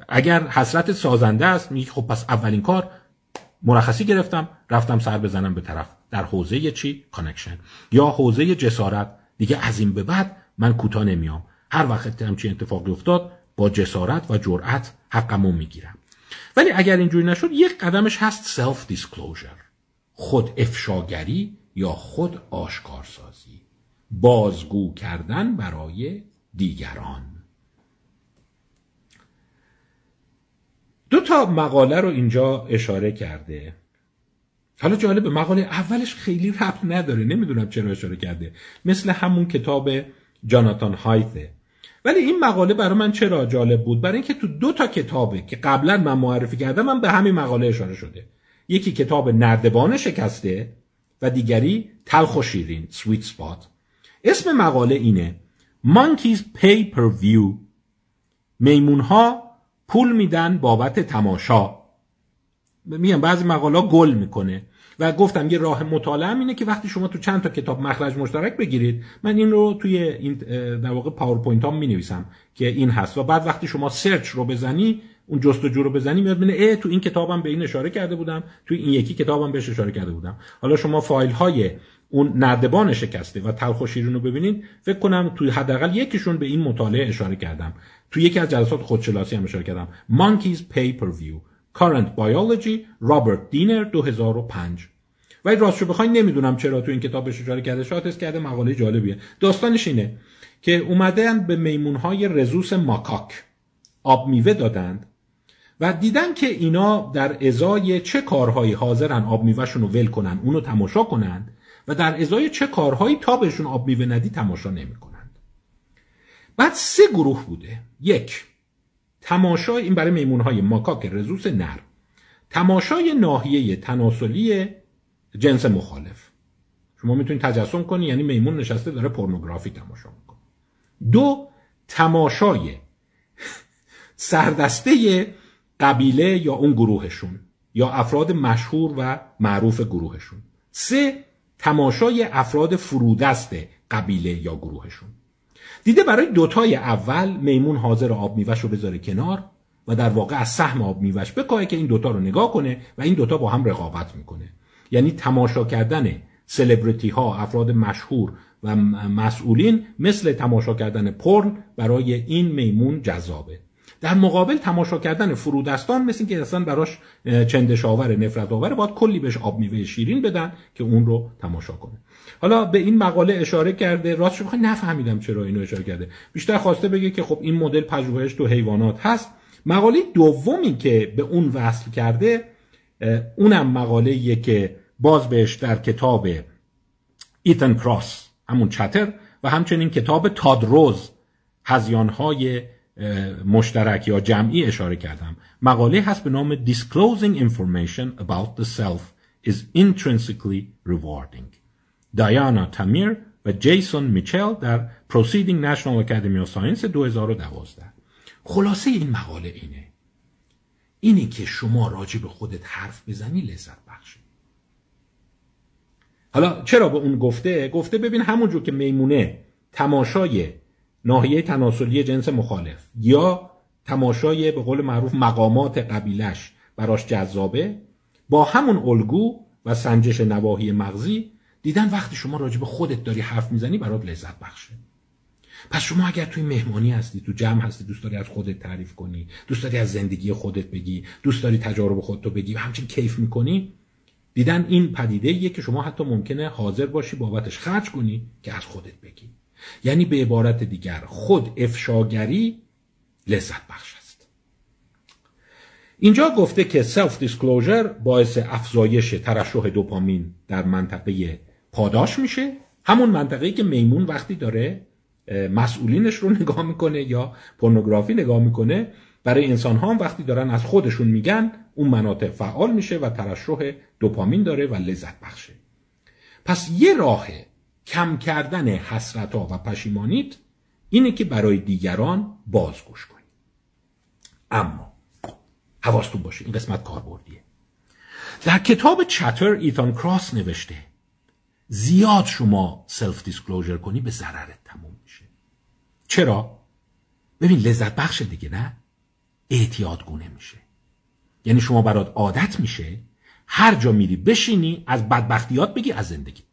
اگر حسرت سازنده است میگه خب پس اولین کار مرخصی گرفتم رفتم سر بزنم به طرف. در حوزه چی؟ connection یا حوزه جسارت. دیگه از این به بعد من کوتاه نمیام. هر وقت همچین اتفاقی افتاد با جسارت و جرأت حقمو می‌گیرم. ولی اگر اینجوری نشد یک قدمش هست self disclosure خود افشاگری یا خود آشکارسازی. بازگو کردن برای دیگران. دو تا مقاله رو اینجا اشاره کرده. حالا جالب مقاله اولش خیلی ربط نداره. نمی‌دونم چرا اشاره کرده. مثل همون کتاب جاناتان هایته. ولی این مقاله برای من چرا جالب بود؟ برای اینکه تو دو تا کتابه که قبلا من معرفی کردم من به همین مقاله اشاره شده. یکی کتاب نردبان شکسته و دیگری تلخ و شیرین سویت سپات اسم مقاله اینه Monkeys Pay Per View. میمون ها پول میدن بابت تماشا. میگم بعضی مقاله گل می‌کنه. و گفتم یه راه مطالعه اینه که وقتی شما تو چند تا کتاب مخرج مشترک بگیرید من این رو توی این در واقع پاورپوینت ها می نویسم که این هست. و بعد وقتی شما search رو بزنی اون جستجو رو بزنی میاد ببینه ای تو این کتابم به این اشاره کرده بودم تو این یکی کتابم بهش اشاره کرده بودم. حالا شما فایل های اون نردبان شکسته و تلخ و شیرین رو ببینید فکر کنم توی حداقل یکیشون به این مطالعه اشاره کردم. تو یکی از جلسات خودشناسی هم اشاره کردم. Pay Per View. Current Biology رابرت دینر 2005 ولی راستشو بخواین نمی‌دونم چرا تو این کتابش اشاره کرده شاید کرده مقاله جالبیه. داستانش اینه که اومدن به میمونهای رزوس ماکاک. آب میوه دادند و دیدن که اینا در ازای چه کارهایی حاضرن آب میوهشون رو ول کنن اونو تماشا کنند و در ازای چه کارهایی تا بهشون آب میوه ندی تماشا نمی‌کنند. بعد سه گروه بوده. یک تماشا این برای میمونهای ماکاک رزوس نر. تماشای ناحیه تناسلی جنس مخالف. شما می‌تونید تجسم کنی یعنی میمون نشسته داره پورنوگرافی تماشا می‌کنه. دو تماشای سردسته قبیله یا اون گروهشون یا افراد مشهور و معروف گروهشون. سه تماشای افراد فرودست قبیله یا گروهشون. دیده برای دوتای اول میمون حاضر آب میوش رو بذاره کنار و در واقع از سهم آب میوش بکاهه که این دوتا رو نگاه کنه و این دوتا با هم رقابت می‌کنه. یعنی تماشا کردن سلبریتی ها افراد مشهور و مسئولین مثل تماشا کردن پرن برای این میمون جذابه. در مقابل تماشا کردن فرودستان مثل که اصلا براش چندش آور نفرت آوره باید کلی بهش آب میوه شیرین بدن که اون رو تماشا کنه. حالا به این مقاله اشاره کرده راستش بخوای نفهمیدم چرا اینو اشاره کرده. بیشتر خواسته بگه که خب این مدل پژوهش تو حیوانات هست. مقاله دومی که به اون وصل کرده اونم مقاله که باز بهش در کتاب ایتن کراس همون چتر و همچنین کتاب تادروز هزیانهای مشترک یا جمعی اشاره کردم. مقاله هست به نام Disclosing Information About the Self is Intrinsically Rewarding. دایانا تامیر و جیسون میچل در Proceeding National Academy of Science 2012 خلاصه این مقاله اینه. اینه که شما راجع به خودت حرف بزنی لذت بخشه. حالا چرا به اون گفته؟ گفته ببین همونجور که میمونه تماشای ناحیه تناسلی جنس مخالف یا تماشای به قول معروف مقامات قبیلش براش جذابه با همون الگو و سنجش نواحی مغزی دیدن وقتی شما راجع به خودت داری حرف می‌زنی برات لذت بخشه. پس شما اگر توی مهمانی هستی تو جمع هستی دوست داری از خودت تعریف کنی دوست داری از زندگی خودت بگی دوست داری تجارب خودتو بگی و همچنین کیف می‌کنی دیدن این پدیده یه که شما حتی ممکنه حاضر باشی بابتش خرج کنی که از خودت بگی. یعنی به عبارت دیگر خود افشاگری لذت بخش است. اینجا گفته که self disclosure باعث افزایش ترشح دوپامین در منطقه پاداش میشه. همون منطقه‌ای که میمون وقتی داره مسئولینش رو نگاه می‌کنه یا پورنوگرافی نگاه می‌کنه برای انسان ها هم وقتی دارن از خودشون میگن اون مناطق فعال میشه و ترشح دوپامین داره و لذت بخشه. پس یه راه کم کردن حسرت ها و پشیمانیت اینه که برای دیگران بازگوش کنید اما حواستون باشه این قسمت کاربردیه. در کتاب Chatter ایتان کراس نوشته زیاد شما self disclosure کنی به ضررت تموم میشه. چرا؟ ببین لذت بخش دیگه نه اعتیادگونه میشه. یعنی شما برات عادت میشه هر جا میری بشینی از بدبختیات بگی از زندگیت. بگی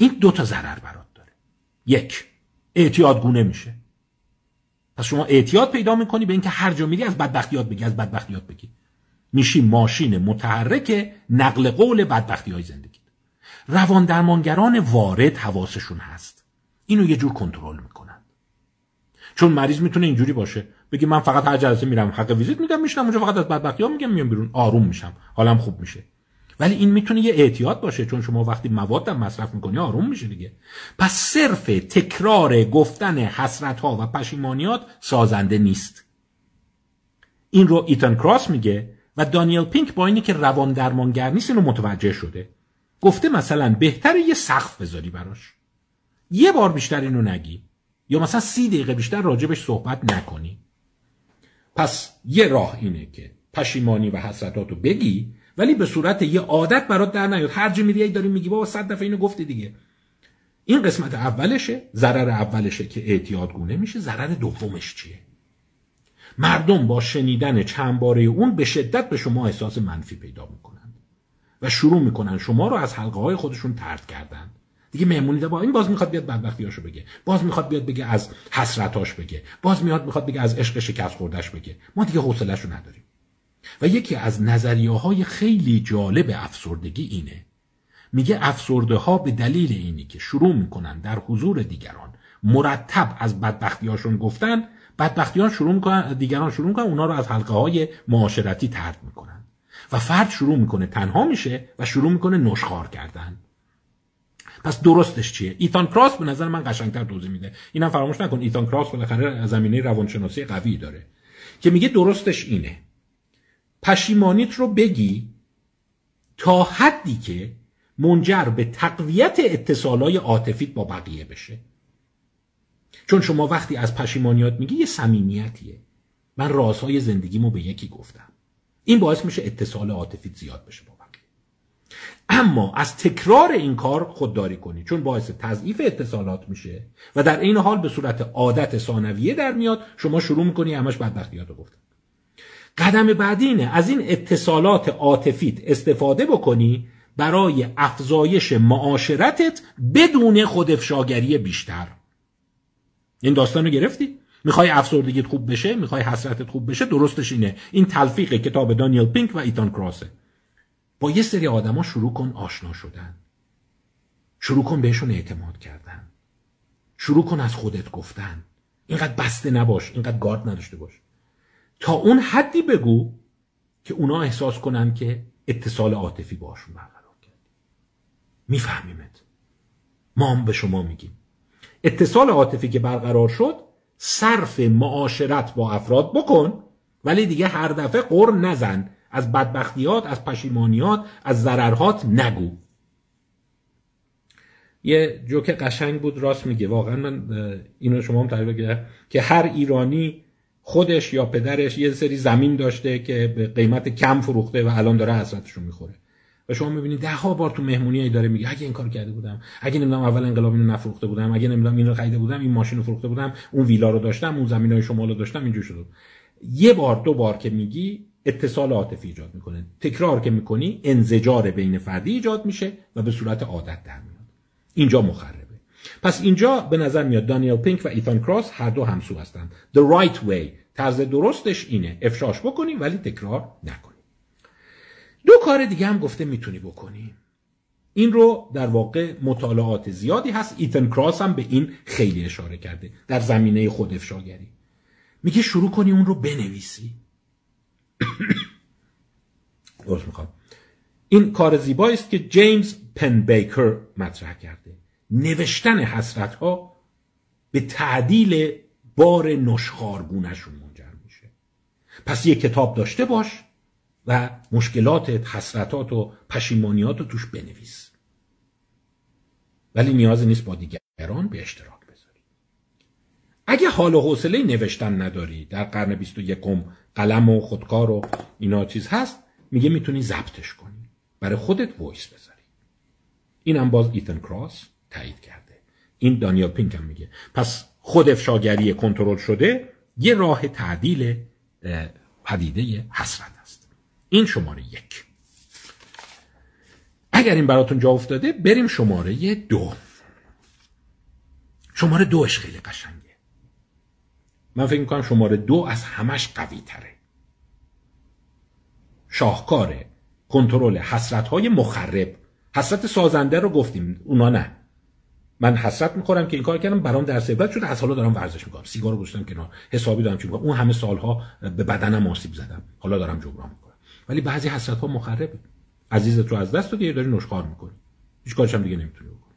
این دو تا ضرر برات داره. یک اعتیادگونه میشه. پس شما اعتیاد پیدا می‌کنی به اینکه هر جا میری از بدبختیات بگی از بدبختیات بگی. میشی ماشین متحرک نقل قول بدبختی های زندگی. روان درمانگران وارد حواسشون هست. اینو یه جور کنترل می‌کنن. چون مریض می‌تونه اینجوری باشه. بگی من فقط هر جلسه میرم حق ویزیت میدم میشنم اونجا فقط از بدبختی ها میگم میام بیرون آروم میشم. حالم خوب میشه. ولی این می‌تونه یه اعتیاد باشه چون شما وقتی مواد مصرف می‌کنی آروم میشه دیگه. پس صرف تکرار گفتن حسرت ها و پشیمانیات سازنده نیست. این رو ایتن کراس میگه و دانیل پینک با اینی که روان درمانگر نیست اینو متوجه شده. گفته مثلا بهتره یه سقف بذاری براش. یه بار بیشتر اینو نگی. یا مثلا سی دقیقه بیشتر راجبش صحبت نکنی. پس یه راه اینه که پشیمانی و حسرتاتو بگی ولی به صورت یه عادت برات در نیاد. هر جا میری داری میگی بابا صد دفعه اینو گفتی دیگه. این قسمت اولشه ضرر اولشه که اعتیادگونه میشه. ضرر دومش چیه؟ مردم با شنیدن چند باره اون به شدت به شما احساس منفی پیدا می‌کنن و شروع می‌کنن شما رو از حلقه های خودشون ترد کردن. دیگه مهمونی با این باز می‌خواد بیاد بدبختیاشو بگه. باز می‌خواد بیاد بگه از حسرتاش بگه. باز میاد می‌خواد بگه از عشق شکست خوردش بگه. ما دیگه حوصله‌شو نداریم. و یکی از نظریه های خیلی جالب افسردگی اینه. میگه افسرده ها به دلیل اینی که شروع می‌کنن در حضور دیگران مرتب از بدبختیاشون گفتن بدبختیان شروع می‌کنن دیگران شروع می‌کنن اونا رو از حلقه های معاشرتی ترد می‌کنن. و فرد شروع می‌کنه تنها میشه و شروع می‌کنه نشخار کردن. پس درستش چیه؟ ایتان کراس به نظر من قشنگتر توضیح میده. اینم فراموش نکن ایتان کراس بالاخره زمینه روانشناسی قوی داره. که میگه درستش اینه. پشیمانیت رو بگی تا حدی که منجر به تقویت اتصالای عاطفیت با بقیه بشه. چون شما وقتی از پشیمانیات میگی یه صمیمیتیه. من رازهای زندگیمو به یکی گفتم. این باعث میشه اتصال عاطفیت زیاد بشه با بقیه. اما از تکرار این کار خودداری کنی. چون باعث تضعیف اتصالات میشه و در این حال به صورت عادت ثانویه در میاد شما شروع می‌کنی همش بدبختیات رو گفتن. قدم بعدی اینه. از این اتصالات عاطفیت استفاده بکنی برای افزایش معاشرتت بدون خودافشاگری بیشتر. این داستان رو گرفتی؟ می‌خوای افسردگیت خوب بشه؟ می‌خوای حسرتت خوب بشه؟ درستش اینه. این تلفیق کتاب دانیل پینک و ایتان کراسه. با یه سری آدما شروع کن آشنا شدن. شروع کن بهشون اعتماد کردن. شروع کن از خودت گفتن. اینقدر بسته نباش. اینقدر گارد نداشته باش. تا اون حدی بگو که اونا احساس کنن که اتصال عاطفی باشون برقرار کرد. میفهمیمت. ما هم به شما میگیم. اتصال عاطفی که برقرار شد صرف معاشرت با افراد بکن ولی دیگه هر دفعه قر نزن. از بدبختیات از پشیمانیات از ضررهات نگو. یه جوک قشنگ بود راست میگه. واقعا من اینو شما هم تعریف که هر ایرانی خودش یا پدرش یه سری زمین داشته که به قیمت کم فروخته و الان داره حسرتشون می‌خوره. و شما می‌بینید ده ها بار تو مهمونی داره میگه اگه این کار کرده بودم اگه نمی‌دونم اول انقلاب اینو نفروخته بودم اگه نمی‌دونم اینو خریده بودم این ماشین رو فروخته بودم اون ویلا رو داشتم اون زمین های شمال رو داشتم اینجور شده. یه بار دو بار که میگی اتصال عاطفی ایجاد می‌کنه. تکرار که می‌کنی انزجار بین فردی ایجاد میشه و به صورت عادت در میاد. اینجا مخربه. پس اینجا به نظر میاد دانیل پینک و ایتان کراس هر دو همسو هستند the right way. طرز درستش اینه. افشاش بکنی ولی تکرار نکنی دو کار دیگه هم گفته می‌تونی بکنی. این رو در واقع مطالعات زیادی هست. ایتن کراس هم به این خیلی اشاره کرده. در زمینه خود افشاگری. میگه شروع کنی اون رو بنویسی. درست می‌خوام. این کار زیبایی است که جیمز پن بیکر مطرح کرده. نوشتن حسرت ها به تعدیل بار نشخارگونشون منجر میشه. پس یه کتاب داشته باش و مشکلات حسرتات و پشیمانیات رو توش بنویس. ولی نیازی نیست با دیگران به اشتراک بذاری. اگه حال و حوصله نوشتن نداری در قرن 21 قلم و خودکار و اینا چیز هست میگه می‌تونی ضبطش کنی. برای خودت voice بذاری. اینم باز ایتن کراس تایید کرده. این دانیال پینک هم میگه. پس خود افشاگری کنترل شده یه راه تعدیل پدیده حسرت است. این شماره یک. اگر این براتون جا افتاده بریم شماره دو. شماره دوش خیلی قشنگه. من فکر می‌کنم شماره دو از همش قوی تره شاهکاره کنترل حسرت های مخرب. حسرت سازنده رو گفتیم اونا نه. من حسرت می‌خورم که این کار کردم برام در عبرت شده از حالا دارم ورزش می‌کنم. سیگارو گذاشتم کنار. حسابی دارم می‌کنم. اون همه سالها به بدنم آسیب زدم. حالا دارم جبران می‌کنم. ولی بعضی حسرت ها مخربه. عزیزت رو از دست دادی داری نشخوار می‌کنی؟ هیچ کارش هم دیگه نمی‌تونی بکنی.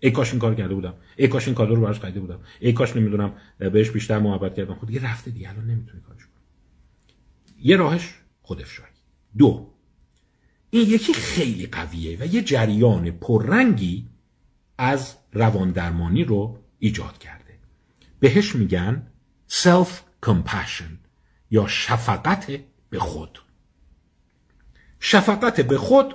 ای کاش این کار کرده بودم. ای کاش این کادو رو براش خریده بودم. ای کاش نمی‌دونم بهش بیشتر محبت کردم. خود دیگه رفته دیگه. الان نمی‌تونی کارش کنی. یه راهش خود افشایی. دو این یکی خیلی قویه و یه جریان پررنگی از روان درمانی رو ایجاد کرده. بهش میگن self compassion یا شفقت به خود. شفقت به خود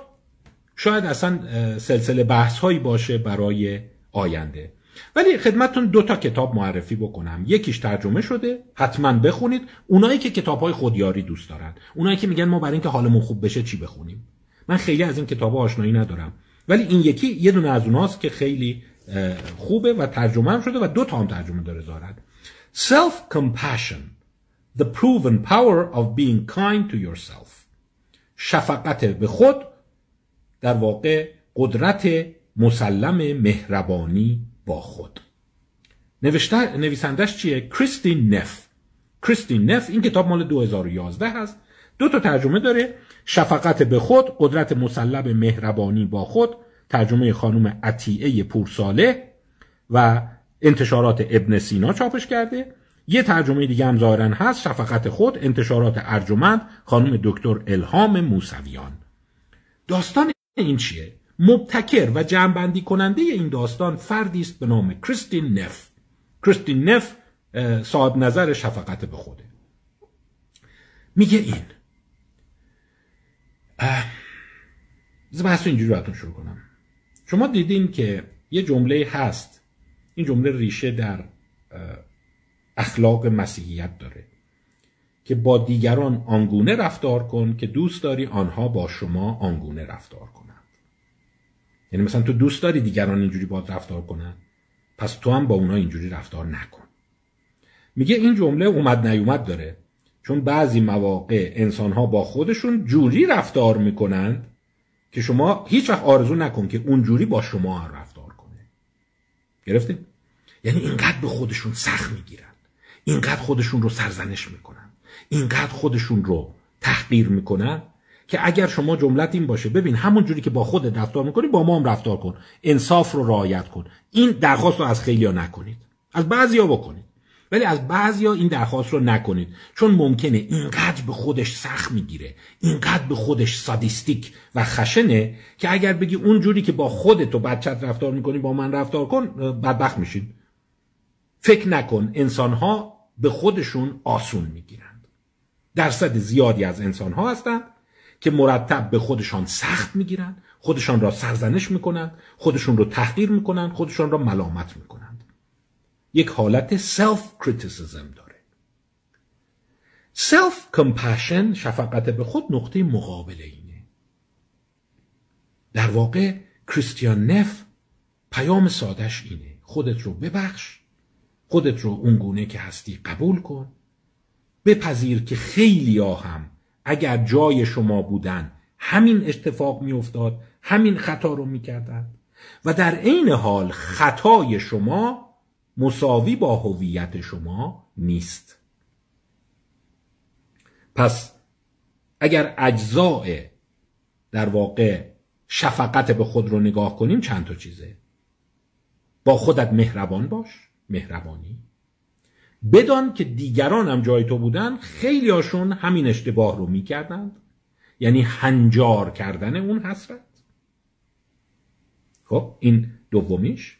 شاید اصلا سلسله بحث هایی باشه برای آینده. ولی خدمتون دو تا کتاب معرفی بکنم. یکیش ترجمه شده حتما بخونید. اونایی که کتاب های خودیاری دوست دارن. اونایی که میگن ما برای اینکه حالمون خوب بشه چی بخونیم؟ من خیلی از این کتاب آشنایی ندارم. ولی این یکی یه دونه از اوناست که خیلی خوبه و ترجمه هم شده و دو تا هم ترجمه داره دارد Self compassion The proven power of being kind to yourself. شفقت به خود در واقع قدرت مسلم مهربانی با خود. نویسندش چیه؟ کریستین نف کریستین نف این کتاب مال 2011 هست. دو تا ترجمه داره. شفقت به خود قدرت مسلب مهربانی با خود. ترجمه خانم عطیعه پورساله و انتشارات ابن سینا چاپش کرده. یه ترجمه دیگه هم ظاهرا هست شفقت خود انتشارات ارجمند خانم دکتر الهام موسویان. داستان این چیه؟ مبتکر و جمعبندی کننده این داستان فردی است به نام کریستین نف. کریستین نف صاحب نظر شفقت به خوده. میگه این. بحث اینجوری براتون شروع کنم. شما دیدین که یه جمله هست. این جمله ریشه در اخلاق مسیحیت داره که با دیگران آنگونه رفتار کن که دوست داری آنها با شما آنگونه رفتار کنند. یعنی مثلا تو دوست داری دیگران اینجوری با رفتار کنند پس تو هم با اونها اینجوری رفتار نکن. میگه این جمله اومد نیومد داره چون بعضی مواقع انسانها با خودشون جوری رفتار می‌کنند که شما هیچ وقت آرزو نکن که اونجوری با شما رفتار کنه. گرفتیم؟ یعنی اینقدر به خودشون سخت می‌گیرن. اینقدر خودشون رو سرزنش می‌کنن. اینقدر خودشون رو تحقیر می‌کنن که اگر شما جملت این باشه ببین همون جوری که با خودت رفتار می‌کنی با ما هم رفتار کن. انصاف رو رعایت کن. این درخواست رو از خیلی ها نکنید. از بعضی ها بکنید. ولی از بعضیا این درخواست رو نکنید. چون ممکنه اینقدر به خودش سخت می‌گیره اینقدر به خودش سادیستیک و خشنه که اگر بگی اون جوری که با خودت و بچت رفتار می‌کنی با من رفتار کن بدبخت میشین فکر نکن انسان ها به خودشون آسون می‌گیرند. درصد زیادی از انسان ها هستند که مرتب به خودشان سخت می‌گیرند خودشان را سرزنش می‌کنند خودشون رو تحقیر می‌کنند خودشان را ملامت می‌کنند. یک حالت self criticism داره. self compassion شفقت به خود نقطه مقابل اینه. در واقع کریستیان نف پیام سادش اینه. خودت رو ببخش. خودت رو اون گونه که هستی قبول کن. بپذیر که خیلی هم اگر جای شما بودن همین اتفاق میافتاد همین خطا رو می‌کردن. و در عین حال خطای شما مساوی با هویت شما نیست. پس اگر اجزاء در واقع شفقت به خود رو نگاه کنیم چند تا چیزه؟ با خودت مهربان باش مهربانی. بدان که دیگران هم جای تو بودن خیلی هاشون همین اشتباه رو می‌کردند. یعنی هنجار کردن اون حسرت. خب این دومیش.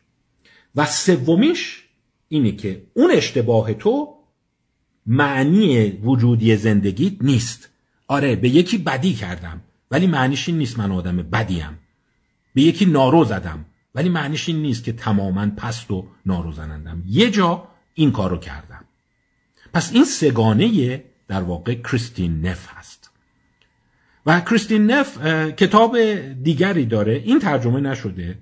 و سومیش اینه که اون اشتباه تو معنی وجودی زندگیت نیست. آره به یکی بدی کردم ولی معنیش این نیست من آدم بدیم. به یکی نارو زدم ولی معنیش این نیست که تماما پست و ناروزنندم یه جا این کارو کردم. پس این سگانه در واقع کریستین نف هست. و کریستین نف کتاب دیگری داره. این ترجمه نشده.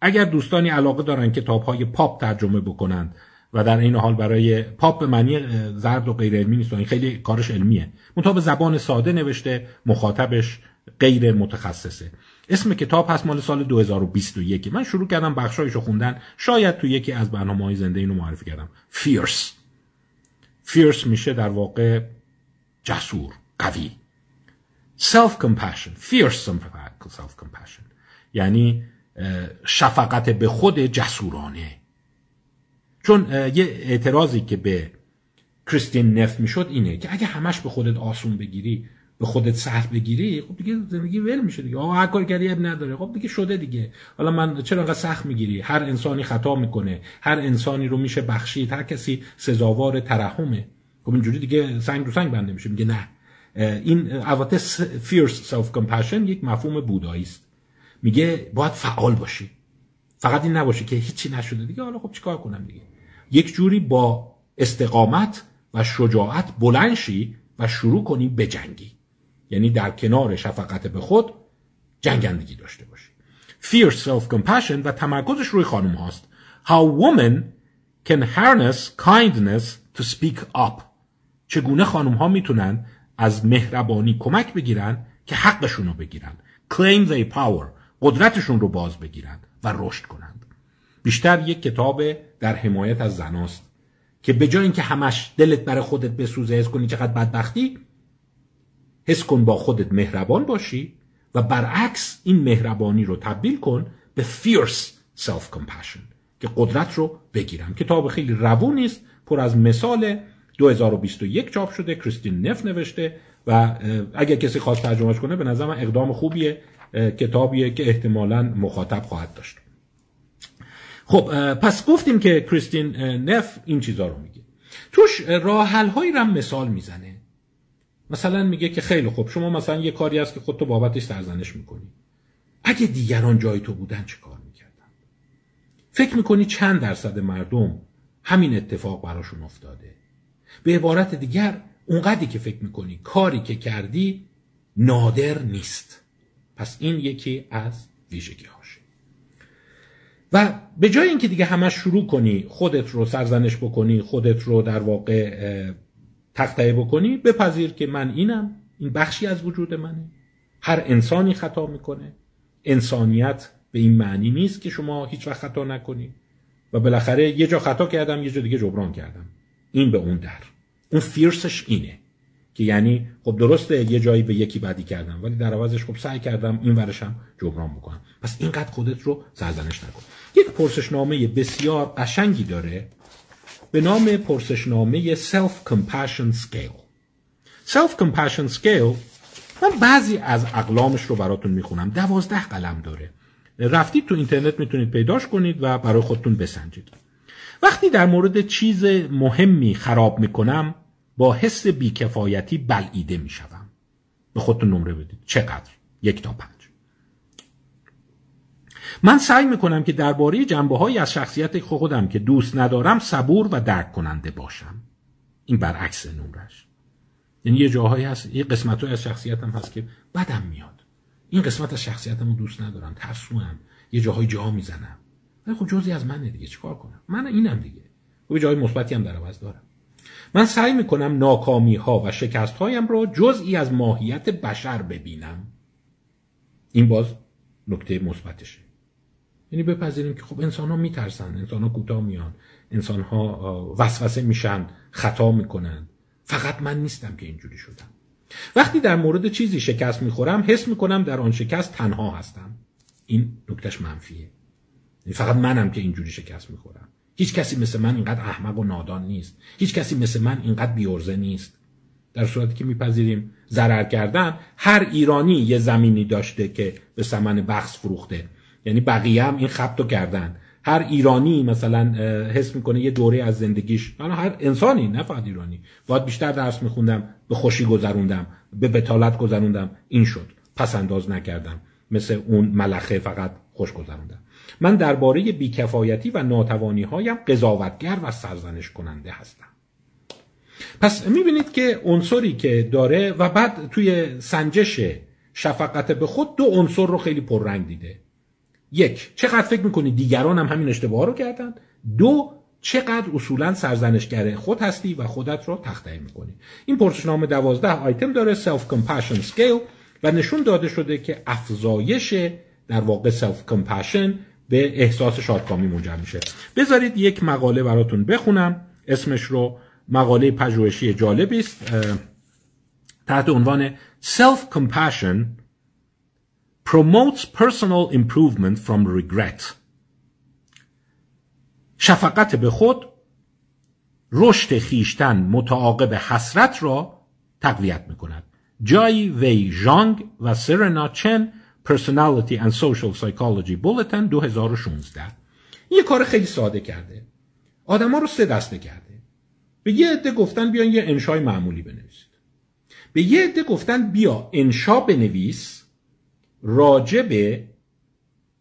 اگر دوستانی علاقه دارن کتاب های پاپ ترجمه بکنند و در این حال برای پاپ به معنی زرد و غیر علمی نیست این خیلی کارش علمیه. منتها به زبان ساده نوشته مخاطبش غیر متخصصه. اسم کتاب هست مال سال 2021 من شروع کردم بخشایشو خوندن. شاید تو یکی از برنامه های زنده اینو معرفی کردم. فیرس فیرس میشه در واقع جسور قوی. Self compassion fierce self compassion یعنی شفقت به خود جسورانه. چون یه اعتراضی که به کریستین نف می‌شد اینه که اگه همش به خودت آسون بگیری به خودت سخت بگیری خب دیگه زندگی ول میشه دیگه. آقا هر کار کردی اب نداره. خب دیگه شده دیگه. حالا من چرا انقدر سخت می‌گیری؟ هر انسانی خطا می‌کنه. هر انسانی رو میشه بخشید. هر کسی سزاوار ترحمه. خب اینجوری دیگه سنگ رو سنگ بنده میشه. میگه نه. این البته fierce self compassion یک مفهوم بودایی است. میگه باید فعال باشی. فقط این نباشه که هیچی نشده. دیگه حالا خب چیکار کنم دیگه؟ یک جوری با استقامت و شجاعت بلند شی و شروع کنی به جنگی. یعنی در کنار شفقت به خود جنگندگی داشته باشی. Fierce self compassion و تمرکزش روی خانم هاست. How women can harness kindness to speak up. چگونه خانم ها می‌تونن از مهربانی کمک بگیرن که حقشون رو بگیرن. Claim their power. قدرتشون رو باز بگیرن و رشد کنند. بیشتر یک کتاب در حمایت از زناست که به جای اینکه همش دلت برای خودت بسوزه حس کنی چقدر بدبختی حس کن با خودت مهربان باشی و برعکس این مهربانی رو تبدیل کن به fierce self compassion که قدرت رو بگیرم. کتاب خیلی روونی است پر از مثال. 2021 چاپ شده کریستین نف نوشته و اگر کسی خواست ترجمهش کنه به نظر من اقدام خوبیه. کتابیه که احتمالا مخاطب خواهد داشت. خب پس گفتیم که کریستین نف این چیزا رو میگه. توش راه هایی رو مثال می‌زنه. مثلا میگه که خیلی خوب شما مثلا یه کاری هست که خودتو بابتش سرزنش می‌کنی. اگه دیگران جای تو بودن چه کار می‌کردن؟ فکر می‌کنی چند درصد مردم همین اتفاق براشون افتاده؟ به عبارت دیگر اونقدری که فکر می‌کنی کاری که کردی نادر نیست. پس این یکی از ویژگی هاشه و به جای اینکه دیگه همش شروع کنی خودت رو سرزنش بکنی خودت رو در واقع تختعه بکنی بپذیر که من اینم. این بخشی از وجود منه. هر انسانی خطا می‌کنه. انسانیت به این معنی نیست که شما هیچ وقت خطا نکنی. و بالاخره یه جا خطا کردم یه جا دیگه جبران کردم. این به اون در. اون فیرسش اینه. که یعنی خب درسته یه جایی به یکی بدی کردم ولی در عوضش خب سعی کردم این ورشم جبران بکنم. پس اینقدر خودت رو سرزنش نکن. یک پرسشنامه بسیار قشنگی داره به نام پرسشنامه Self Compassion Scale. Self Compassion Scale من بعضی از اقلامش رو براتون می‌خونم. دوازده قلم داره. رفتید تو اینترنت می‌تونید پیداش کنید و برای خودتون بسنجید. وقتی در مورد چیز مهمی خراب می‌کنم با حس بیکفایتی بلعیده می‌شوم. به خودتون نمره بدید. چقدر؟ یک تا پنج. من سعی می‌کنم که درباره جنبه های از شخصیت خودم که دوست ندارم صبور و درک کننده باشم. این برعکس نمرش. یعنی یه جاهایی هست یه قسمت از شخصیتم هست که بدم میاد. این قسمت از شخصیتم رو دوست ندارم ترسوم. یه جاهای جا می‌زنم. ولی خب جزی از منه دیگه چیکار کنم؟ من اینم دیگه. خب جای مثبتی هم در عوض دارم. من سعی می‌کنم ناکامی ها و شکست هایم را جزئی از ماهیت بشر ببینم. این باز نکته مثبتشه. یعنی بپذیریم که خب انسان ها میترسن انسان ها کوتاه میان انسان ها وسوسه میشن خطا می‌کنن. فقط من نیستم که اینجوری شدم. وقتی در مورد چیزی شکست می‌خورم حس می‌کنم در آن شکست تنها هستم. این نکتهش منفیه. یعنی فقط منم که اینجوری شکست می‌خورم. هیچ کسی مثل من اینقدر احمق و نادان نیست. هیچ کسی مثل من اینقدر بیورزه نیست. در صورتی که میپذیریم ضرر کردن هر ایرانی یه زمینی داشته که به سمن بخص فروخته. یعنی بقیه هم این خبتو کردن. هر ایرانی مثلا حس می‌کنه یه دوره از زندگیش. حالا هر انسانی نه فقط ایرانی. باید بیشتر درس میخوندم به خوشی گذروندم به بتالت گذروندم. این شد. پس انداز نکردم. مثل اون ملخه فقط خوش گذروندم. من درباره بیکفایتی و ناتوانی هایم قضاوتگر و سرزنش کننده هستم. پس می‌بینید که عنصری که داره و بعد توی سنجش شفقت به خود دو عنصر رو خیلی پررنگ دیده. یک چقدر فکر می‌کنی دیگران هم همین اشتباه رو کردن؟ دو چقدر اصولا سرزنشگر خود هستی و خودت رو تخطئه می‌کنی؟ این پرسشنامه دوازده آیتم داره self compassion scale و نشون داده شده که افزایش در واقع self compassion به احساس شادکامی منجر میشه. بذارید یک مقاله براتون بخونم. اسمش رو مقاله پژوهشی جالبی است تحت عنوان Self Compassion promotes personal improvement from regret. شفقت به خود رشد خیشتن متعاقب حسرت را تقویت می کند جای وی جانگ و سرنا چن Personality and Social Psychology Bulletin 2016 یه کار خیلی ساده کرده. آدما رو سه دسته کرده. به یه عده گفتن بیان یه انشای معمولی بنویسید. به یه عده گفتن بیا انشا بنویس راجع به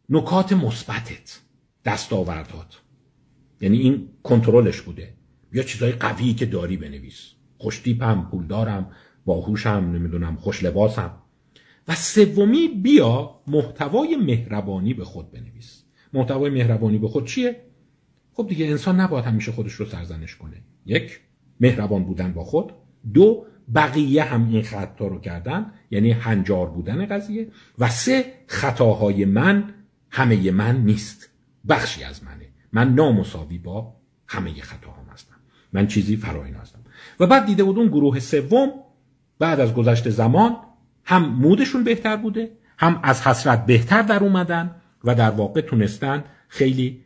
نکات مثبتت دستاوردات یعنی این کنترلش بوده. بیا چیزای قوی که داری بنویس. خوشتیپم پولدارم باهوشم نمی‌دونم خوش لباسم. و سومی بیا محتوای مهربانی به خود بنویس. محتوای مهربانی به خود چیه؟ خب دیگه انسان نباید همیشه خودش رو سرزنش کنه. یک مهربان بودن با خود. دو بقیه هم این خطا رو کردن یعنی هنجار بودن قضیه. و سه خطاهای من همه من نیست. بخشی از منه. من نامساوی با همه خطاهام هستم. من چیزی فراین هستم. و بعد دیده بود اون گروه سوم بعد از گذشت زمان هم مودشون بهتر بوده هم از حسرت بهتر در اومدن و در واقع تونستن خیلی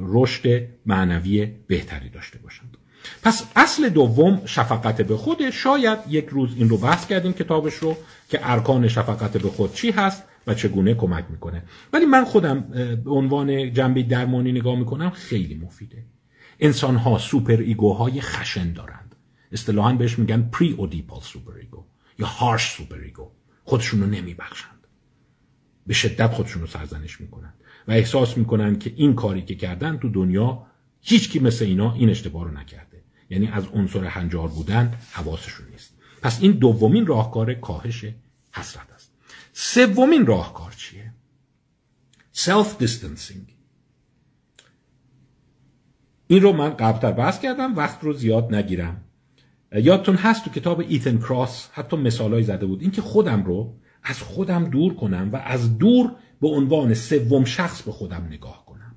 رشد معنوی بهتری داشته باشند. پس اصل دوم شفقت به خود شاید یک روز این رو بحث کردیم کتابش رو که ارکان شفقت به خود چی هست و چگونه کمک می‌کنه. ولی من خودم به عنوان جنبه درمانی نگاه می‌کنم خیلی مفیده. انسان ها superego های خشن دارند. اصطلاحا بهش میگن pre-oedipal superego یا harsh superego خودشون رو نمیبخشند. به شدت خودشون رو سرزنش می‌کنند و احساس می‌کنن که این کاری که کردن تو دنیا هیچکی مثل اینا این اشتباه رو نکرده. یعنی از عنصر هنجار بودن حواسشون نیست. پس این دومین راهکار کاهش حسرت است. سومین راهکار چیه؟ self distancing این رو من قبلتر بحث کردم وقت رو زیاد نگیرم. یادتون هست تو کتاب ایتن کراس حتی مثالای زده بود. اینکه خودم رو از خودم دور کنم و از دور به عنوان سوم شخص به خودم نگاه کنم.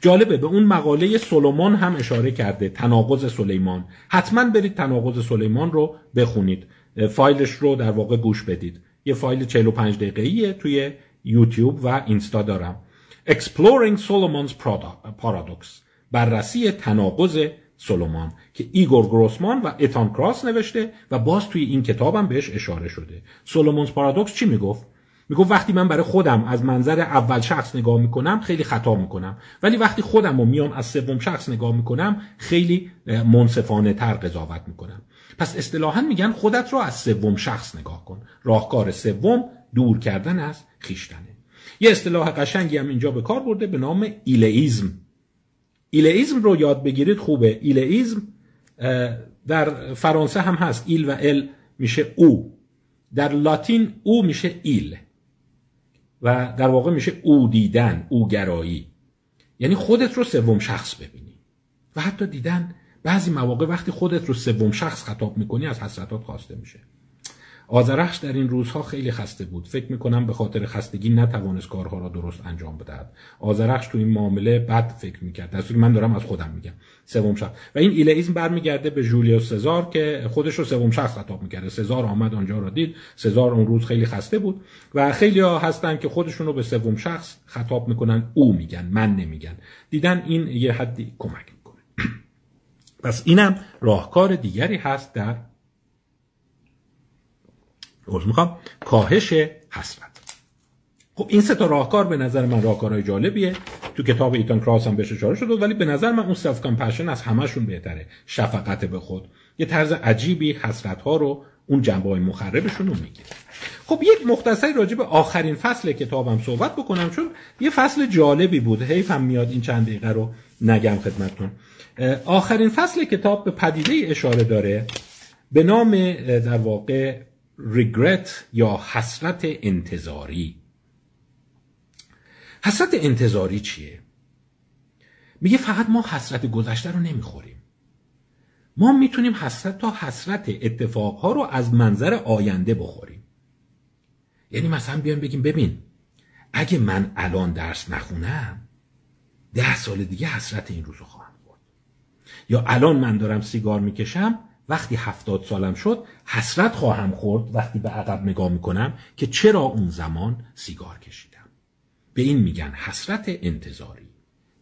جالبه به اون مقاله سلمان هم اشاره کرده تناقض سلیمان. حتما برید تناقض سلیمان رو بخونید. فایلش رو در واقع گوش بدید. یه فایل 45 دقیقه‌ایه توی یوتیوب و اینستا دارم. Exploring Solomon's Paradox. بررسی تناقض سلیمان که ایگور گروسمان و اتان کراس نوشته و باز توی این کتابم بهش اشاره شده. Solomon's paradox چی می‌گفت؟ می‌گفت وقتی من برای خودم از منظر اول شخص نگاه می‌کنم خیلی خطا می‌کنم. ولی وقتی خودم رو میام از سوم شخص نگاه می‌کنم خیلی منصفانه تر قضاوت می‌کنم. پس اصطلاحا میگن خودت رو از سوم شخص نگاه کن. راهکار سوم دور کردن از خویشتنه. یه اصطلاح قشنگی هم اینجا به کار برده به نام ایلئیزم. ایلئیزم رو یاد بگیرید خوبه. ایلئیزم در فرانسه هم هست. ایل و ال میشه او. در لاتین او میشه ایل. و در واقع میشه او دیدن او گرایی. یعنی خودت رو سوم شخص ببینی. و حتی دیدن بعضی مواقع وقتی خودت رو سوم شخص خطاب می‌کنی از حسرتات خواسته میشه. آزرخش در این روزها خیلی خسته بود. فکر می‌کنم به خاطر خستگی نتوانست کارها را درست انجام بدهد. آزرخش تو این معامله بد فکر می‌کرد. در من دارم از خودم میگم. سوم شخص. و این ایلئیزم برمیگرده به جولیوس سزار که خودش رو سوم شخص خطاب می‌کرده. سزار آمد آنجا را دید. سزار اون روز خیلی خسته بود و خیلی ها هستن که خودشون رو به سوم شخص خطاب می‌کنن. او میگن من نمیگن. دیدن این یه حدی کمک می‌کنه. پس اینم راهکار دیگری هست در عذر می‌خوام. کاهش حسرت. خب این سه تا راهکار به نظر من راهکارهای جالبیه. تو کتاب ایتان کراس هم بهش اشاره شده ولی به نظر من اون self compassion از همشون بهتره. شفقت به خود. یه طرز عجیبی حسرت ها رو اون جنبه های مخربشون رو می‌گیره. خب یک مختصری راجع به آخرین فصل کتابم صحبت بکنم چون یه فصل جالبی بود. حیفم میاد این چند دقیقه رو نگم خدمتتون. آخرین فصل کتاب به پدیده اشاره داره به نام در واقع ریگرت یا حسرت انتظاری. حسرت انتظاری چیه؟ میگه فقط ما حسرت گذشته رو نمی‌خوریم. ما می‌تونیم حسرت تا حسرت اتفاقها رو از منظر آینده بخوریم. یعنی مثلا بیایم بگیم ببین اگه من الان درس نخونم ده سال دیگه حسرت این روزو خواهم خورد. یا الان من دارم سیگار می‌کشم وقتی هفتاد سالم شد حسرت خواهم خورد وقتی به عقب نگاه می‌کنم که چرا اون زمان سیگار کشیدم. به این میگن حسرت انتظاری.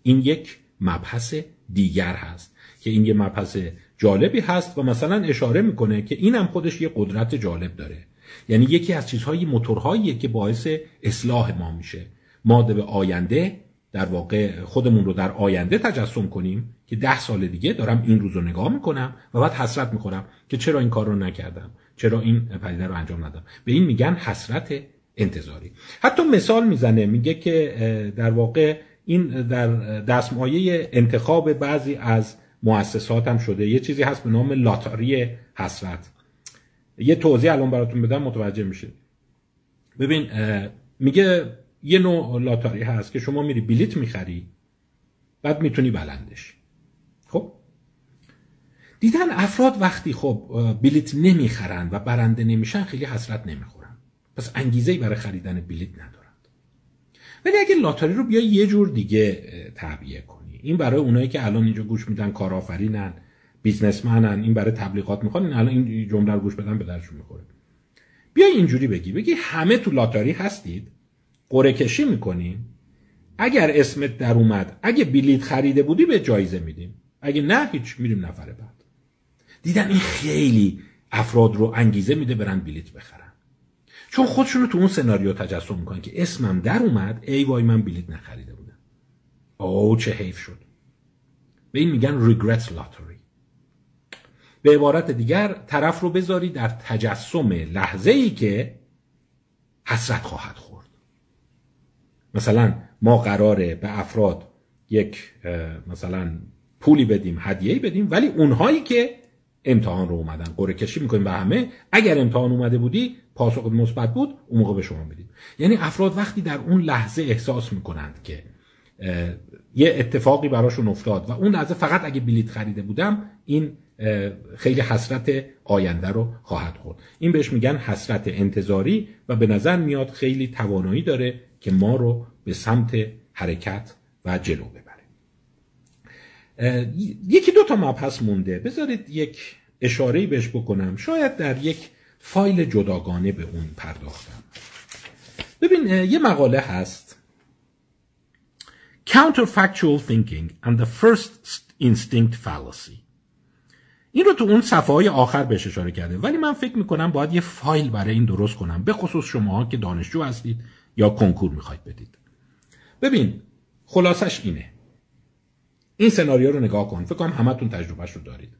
این یک مبحث دیگر هست که این یه مبحث جالبی هست و مثلا اشاره می‌کنه که اینم خودش یه قدرت جالب داره. یعنی یکی از چیزهای موتورهایی که باعث اصلاح ما میشه. ما به آینده در واقع خودمون رو در آینده تجسم کنیم که ده سال دیگه دارم این روز رو نگاه می‌کنم و بعد حسرت می‌خورم که چرا این کار رو نکردم چرا این پدیده رو انجام ندم به این میگن حسرت انتظاری. حتی مثال می‌زنه میگه که در واقع این در دستمایه انتخاب بعضی از مؤسسات هم شده. یه چیزی هست به نام لاتاری حسرت. یه توضیح الان براتون بدم متوجه میشه ببین میگه یه نوع لاتاری هست که شما میری بلیت می‌خری بعد می‌تونی بلندش. خب؟ دیدن افراد وقتی خب بلیت نمی‌خرن و برنده نمیشن خیلی حسرت نمی‌خورن. پس انگیزه برای خریدن بلیت ندارند ولی اگه لاتاری رو بیا یه جور دیگه تعبیه کنی. این برای اونایی که الان اینجا گوش میدن کارآفرینن بیزنسمنن این برای تبلیغات می‌خوان این الان این جمله رو گوش بدن به درشون می‌خوره. بیا اینجوری بگی بگی همه تو لاتاری هستید؟ قره کشی می‌کنیم اگر اسمت در اومد اگه بلیت خریده بودی به جایزه میدیم. اگه نه هیچ میریم نفر بعد. دیدن این خیلی افراد رو انگیزه میده برن بلیت بخرن. چون خودشون رو تو اون سناریو تجسم می‌کنن که اسمم در اومد ای وای من بلیت نخریده بودم. او چه حیف شد. به این میگن regret lottery. به عبارت دیگر طرف رو بذاری در تجسم لحظه ای که حسرت خواهد خورد. مثلا ما قراره به افراد یک مثلا پولی بدیم هدیه‌ای بدیم ولی اونهایی که امتحان رو اومدن قرعه کشی می‌کنیم به همه اگر امتحان اومده بودی پاسخ مثبت بود اون موقع به شما میدیم. یعنی افراد وقتی در اون لحظه احساس می‌کنند که یه اتفاقی براشون افتاد و اون لحظه فقط اگه بلیت خریده بودم این خیلی حسرت آینده رو خواهد خورد. این بهش میگن حسرت انتظاری و به نظر میاد خیلی توانایی داره که ما رو به سمت حرکت و جلو ببره. یکی دو تا مبحث مونده. بذارید یک اشاره بهش بکنم. شاید در یک فایل جداگانه به اون پرداختم. ببین یه مقاله هست. Counterfactual Thinking and the First Instinct Fallacy. این رو تو اون صفحه های آخر بهش اشاره کرده. ولی من فکر می‌کنم باید یه فایل برای این درست کنم. به خصوص شما که دانشجو هستید. یا کنکور می‌خواید بدید. ببین خلاصش اینه. این سناریو رو نگاه کن. فکر کنم همتون تجربهش رو دارید.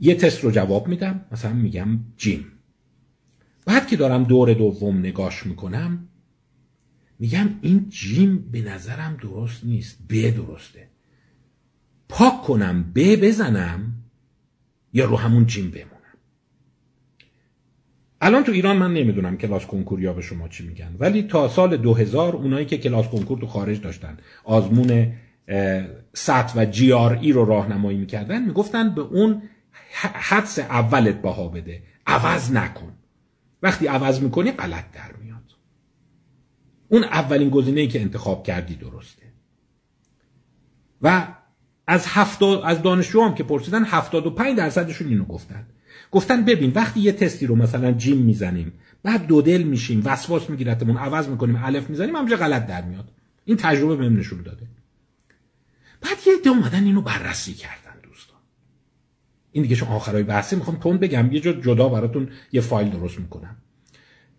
یه تست رو جواب میدم. مثلا میگم جیم. بعد که دارم دور دوم نگاش می‌کنم میگم این جیم به نظرم درست نیست. ب درسته. پاک کنم ب بزنم یا رو همون جیم بمونم الان تو ایران من نمی‌دونم کلاس کنکوریا به شما چی میگن. ولی تا سال 2000 اونایی که کلاس کنکور تو خارج داشتن آزمون سطح و جی آر ای رو راهنمایی می‌کردن می‌گفتن به اون حدس اولت بها بده. عوض نکن. وقتی عوض می‌کنی غلط در میاد. اون اولین گزینه که انتخاب کردی درسته. و از هفتاد از دانشجو هم که پرسیدن 75 درصدشون اینو گفتن. گفتن ببین وقتی یه تستی رو مثلا جیم می‌زنیم بعد دو دل میشیم وسواس میگیرتمون عوض می‌کنیم الف می‌زنیم همونجا غلط در میاد. این تجربه بهم نشون داده. بعد یه عده اومدن اینو بررسی کردن دوستان. این دیگه چون آخرای بحثه می‌خوام تون بگم یه جا جدا براتون یه فایل درست می‌کنم.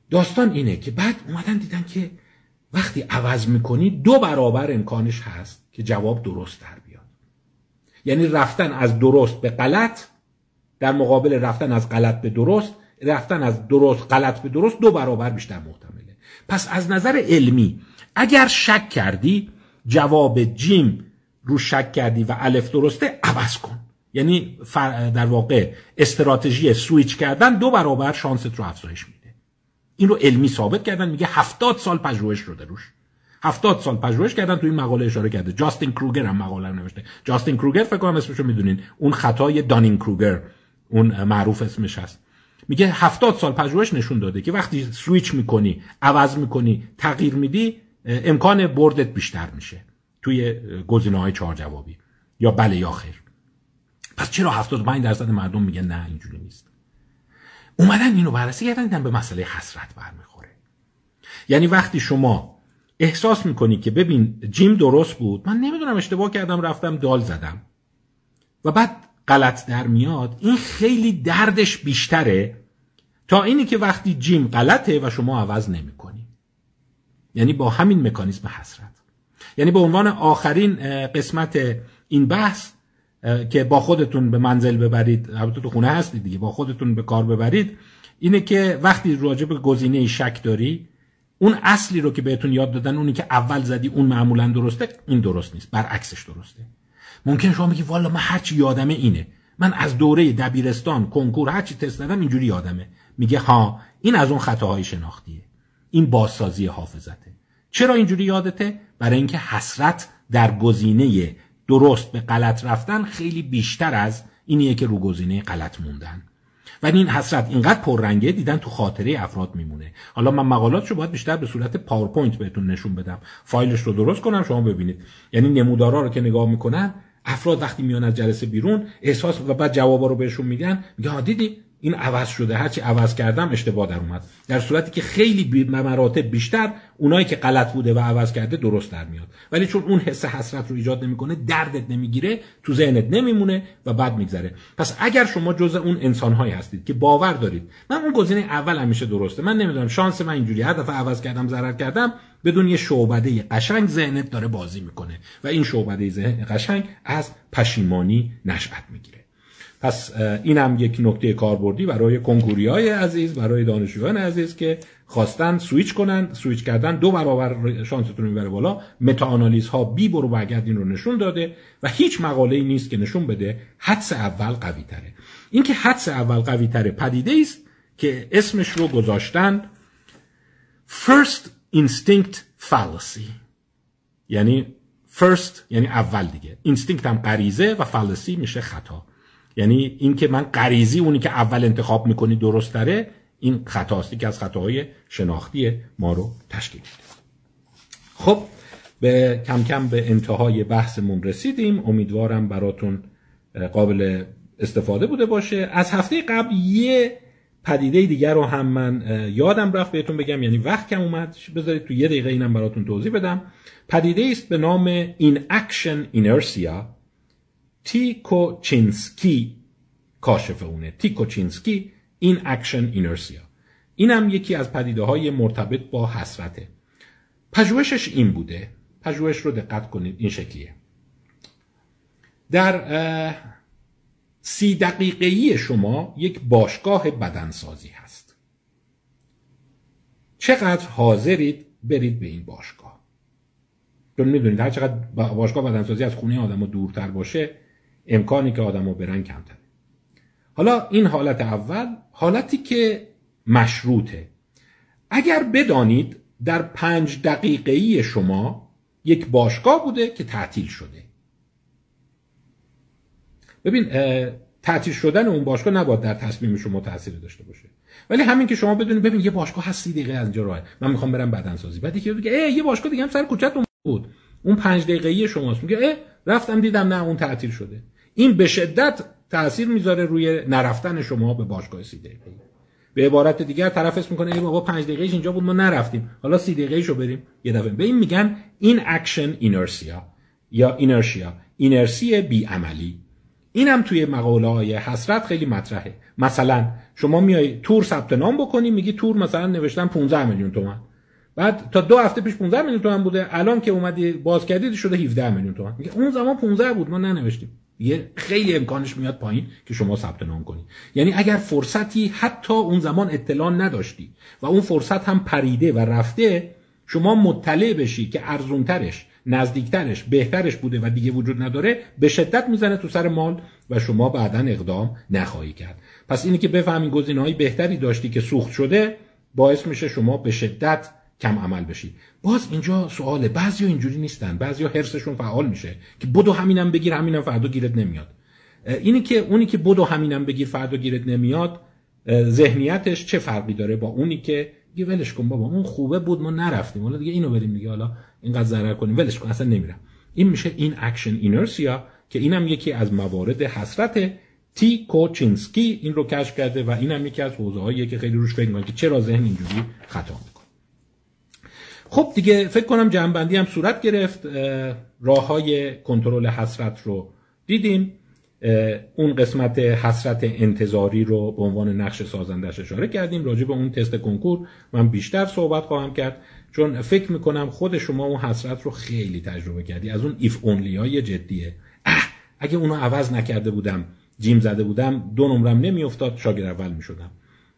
داستان اینه که بعد اومدن دیدن که وقتی عوض می‌کنی دو برابر امکانش هست که جواب درست در بیاد. یعنی رفتن از درست به غلط در مقابل رفتن از غلط به درست رفتن از درست غلط به درست دو برابر بیشتر محتمله. پس از نظر علمی اگر شک کردی جواب جیم رو شک کردی و الف درسته عوض کن. یعنی در واقع استراتژی سویچ کردن دو برابر شانست رو افزایش میده. این رو علمی ثابت کردن میگه هفتاد سال پژوهش شده روش. هفتاد سال پژوهش کردن تو این مقاله اشاره کرده. جاستین کروگر هم مقاله رو نوشته. جاستین کروگر فکر کنم اسمشو می‌دونین. اون خطای دانین کروگر. اون معروف اسمش هست. میگه هفتاد سال پژوهش نشون داده که وقتی سویچ می‌کنی عوض می‌کنی تغییر میدی امکان بردت بیشتر میشه توی گزینه های چهار جوابی یا بله یا خیر. پس چرا 75 درصد مردم میگن نه اینجوری نیست؟ اومدن اینو بررسی کردن به مسئله حسرت برمیخوره. یعنی وقتی شما احساس می‌کنی که ببین جیم درست بود من نمی‌دونم اشتباه کردم رفتم دال زدم. و بعد غلط در میاد این خیلی دردش بیشتره تا اینی که وقتی جیم غلطه و شما عوض نمی‌کنی. یعنی با همین مکانیزم حسرت. یعنی به عنوان آخرین قسمت این بحث که با خودتون به منزل ببرید البته تو خونه هستید دیگه با خودتون به کار ببرید اینه که وقتی راجع به گزینه شک داری اون اصلی رو که بهتون یاد دادن اونی که اول زدی اون معمولا درسته این درست نیست برعکسش درسته. ممکن شما بگی والا من هرچی یادمه اینه. من از دوره دبیرستان کنکور هرچی تست دادم اینجوری یادمه. میگه ها این از اون خطاهای شناختیه. این بازسازی حافظته. چرا اینجوری یادته؟ برای اینکه حسرت در گزینه درست به غلط رفتن خیلی بیشتر از اینیه که رو گزینه غلط موندن. و این حسرت اینقدر پررنگه دیدن تو خاطره افراد میمونه. حالا من مقالاتشو باید بیشتر به صورت پاورپوینت بهتون نشون بدم. فایلش رو درست کنم شما ببینید. یعنی نمودارا رو که نگاه می‌کنن افراد وقتی میان از جلسه بیرون احساس و بعد جوابا رو بهشون میگن میگه ها دیدی؟ این عوض شده هرچی عوض کردم اشتباه در اومد. در صورتی که خیلی بی بیشتر اونایی که غلط بوده و عوض کرده درست در میاد. ولی چون اون حس حسرت رو ایجاد نمی‌کنه دردت نمی‌گیره تو ذهنت نمیمونه و بعد میگذره. پس اگر شما جز اون انسانهایی هستید که باور دارید من اون گزینه اول همیشه درسته. من نمی‌دونم شانس من اینجوری هر دفعه عوض کردم ضرر کردم بدون یه شعبده قشنگ ذهنت داره بازی می‌کنه. و این شعبده ذهن قشنگ از پشیمانی نشأت می‌گیره. پس اینم یک نکته کاربردی برای کنکوری های عزیز برای دانشجویان عزیز که خواستن سویچ کنن سویچ کردن دو برابر شانستون می‌بره بالا. متا آنالیز ها بی برو برگرد این رو نشون داده و هیچ مقاله ای نیست که نشون بده حدس اول قوی تره اینکه حدس اول قوی تره پدیده است که اسمش رو گذاشتن first instinct fallacy. یعنی first یعنی اول دیگه. instinct هم غریزه و fallacy میشه خطا. یعنی اینکه من غریزی اونی که اول انتخاب می‌کنی درست داره این خطاست. که از خطاهای شناختی ما رو تشکیل میده. خب به کم کم به انتهای بحثمون رسیدیم. امیدوارم براتون قابل استفاده بوده باشه. از هفته قبل یه پدیده دیگر رو هم من یادم رفت بهتون بگم یعنی وقت کم اومد. بذارید تو یه دقیقه اینم براتون توضیح بدم. پدیده است به نام inaction inertia تیکوچینسکی کاشف اونه. تیکوچینسکی inaction inertia اینم یکی از پدیده های مرتبط با حسرته. پژوهشش این بوده. پژوهش رو دقت کنید این شکلیه. در سی دقیقه‌ای شما یک باشگاه بدنسازی هست. چقدر حاضرید برید به این باشگاه؟ چون می‌دونید هر چقدر باشگاه بدنسازی از خونه آدم دورتر باشه امکانی که آدم رو برن کمتره. حالا این حالت اول حالتی که مشروطه. اگر بدانید در پنج دقیقه‌ای شما یک باشگاه بوده که تعطیل شده. ببین تعطیل شدن اون باشگاه نباید در تصمیم شما تاثیر داشته باشه. ولی همین که شما بدونید ببین یه باشگاه هست سی دقیقه از اینجا راه. من می‌خوام برم بدنسازی. بعد یکی میگه یه باشگاه دیگه هم سر کوچه‌تون بود. اون پنج دقیقه‌ای شماست. میگه رفتم دیدم نه اون تعطیل شده. این به شدت تاثیر می‌ذاره روی نرفتن شما به باشگاه سی دقیقه به عبارت دیگر طرف اسم می‌کنه ای بابا 5 دقیقه اینجا بود ما نرفتیم. حالا سی دقیقه شو بریم. یه دفعه. به این میگن inaction inertia یا inertia اینرسی بی عملی اینم توی مقاله های حسرت خیلی مطرحه. مثلا شما میای تور ثبت نام بکنی میگی تور مثلا نوشتن 15 میلیون تومان. بعد تا دو هفته پیش 15 میلیون تومان بوده الان که اومدی باز کردید شده 17 میلیون تومان. میگه اون زمان 15 بود ما ننوشتیم. یه خیلی امکانش میاد پایین که شما ثبت نام کنید یعنی اگر فرصتی حتی اون زمان اطلاع نداشتی و اون فرصت هم پریده و رفته شما مطلع بشی که ارزونترش. نزدیکترش بهترش بوده و دیگه وجود نداره به شدت می‌زنه تو سر مال و شما بعدا اقدام نخواهی کرد. پس اینی که بفهمین گزینه‌های بهتری داشتی که سوخت شده باعث میشه شما به شدت کم عمل بشی باز اینجا سواله بعضی اینجوری نیستن. بعضی حرصشون فعال میشه که بدو همینم بگیر همینم فردا گیرت نمیاد. اینی که اونی که بدو همینم بگیر فردا گیرت نمیاد ذهنیتش چه فرقی داره با اونی که دیگه ولش کن بابا اون خوبه بود ما نرفتیم. حالا دیگه اینو بریم دیگه حالا اینقدر ضرر کنیم. ولش کن اصلا نمیرم. این میشه inaction inertia که اینم یکی از موارد حسرت تی کوچینسکی این رو کشف کرده و اینم یکی از حوزه که خیلی روش فکر که چرا ذهن اینجوری خطا می‌کنه. خب دیگه فکر کنم جنبندی هم صورت گرفت. راه های کنترل حسرت رو دیدیم. اون قسمت حسرت انتظاری رو به عنوان نقش سازندش اشاره کردیم. راجع به اون تست کنکور من بیشتر صحبت خواهم کرد. چون فکر می‌کنم خود شما اون حسرت رو خیلی تجربه کردی. از اون ایف اونلی های جدیه. اه! اگه اونو عوض نکرده بودم جیم زده بودم دو نمرم نمیافتاد شاگرد اول می‌شدم.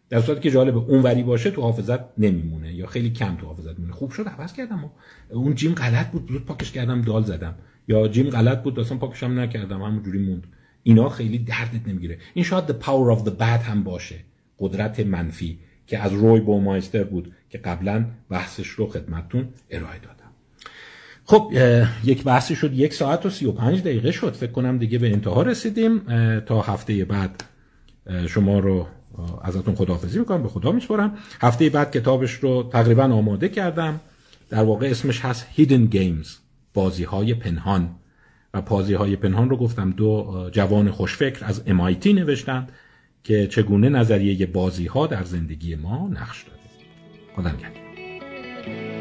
در صورتی که جالب اون وری باشه تو حافظت نمیمونه یا خیلی کم تو حافظت میمونه. خوب شد عوض کردم. اون جیم غلط بود زود پاکش کردم دال زدم. یا جیم غلط بود اصلا پاکشم نکردم همونجوری موند. اینا خیلی دردت نمی‌گیره. این شاید the power of the bad هم باشه. قدرت منفی که از روی بومایستر بود. که قبلا بحثش رو خدمتتون ارائه دادم. خب یک بحثی شد یک ساعت و سی و پنج دقیقه شد. فکر کنم دیگه به انتها رسیدیم. تا هفته بعد شما رو ازتون خداحافظی می‌کنم به خدا میسپارم. هفته بعد کتابش رو تقریبا آماده کردم. در واقع اسمش هست Hidden Games بازی های پنهان. و پازی های پنهان رو گفتم دو جوان خوشفکر از MIT نوشتند که چگونه نظریه بازی ها در زندگی ما نقش داده خدا نگهدار.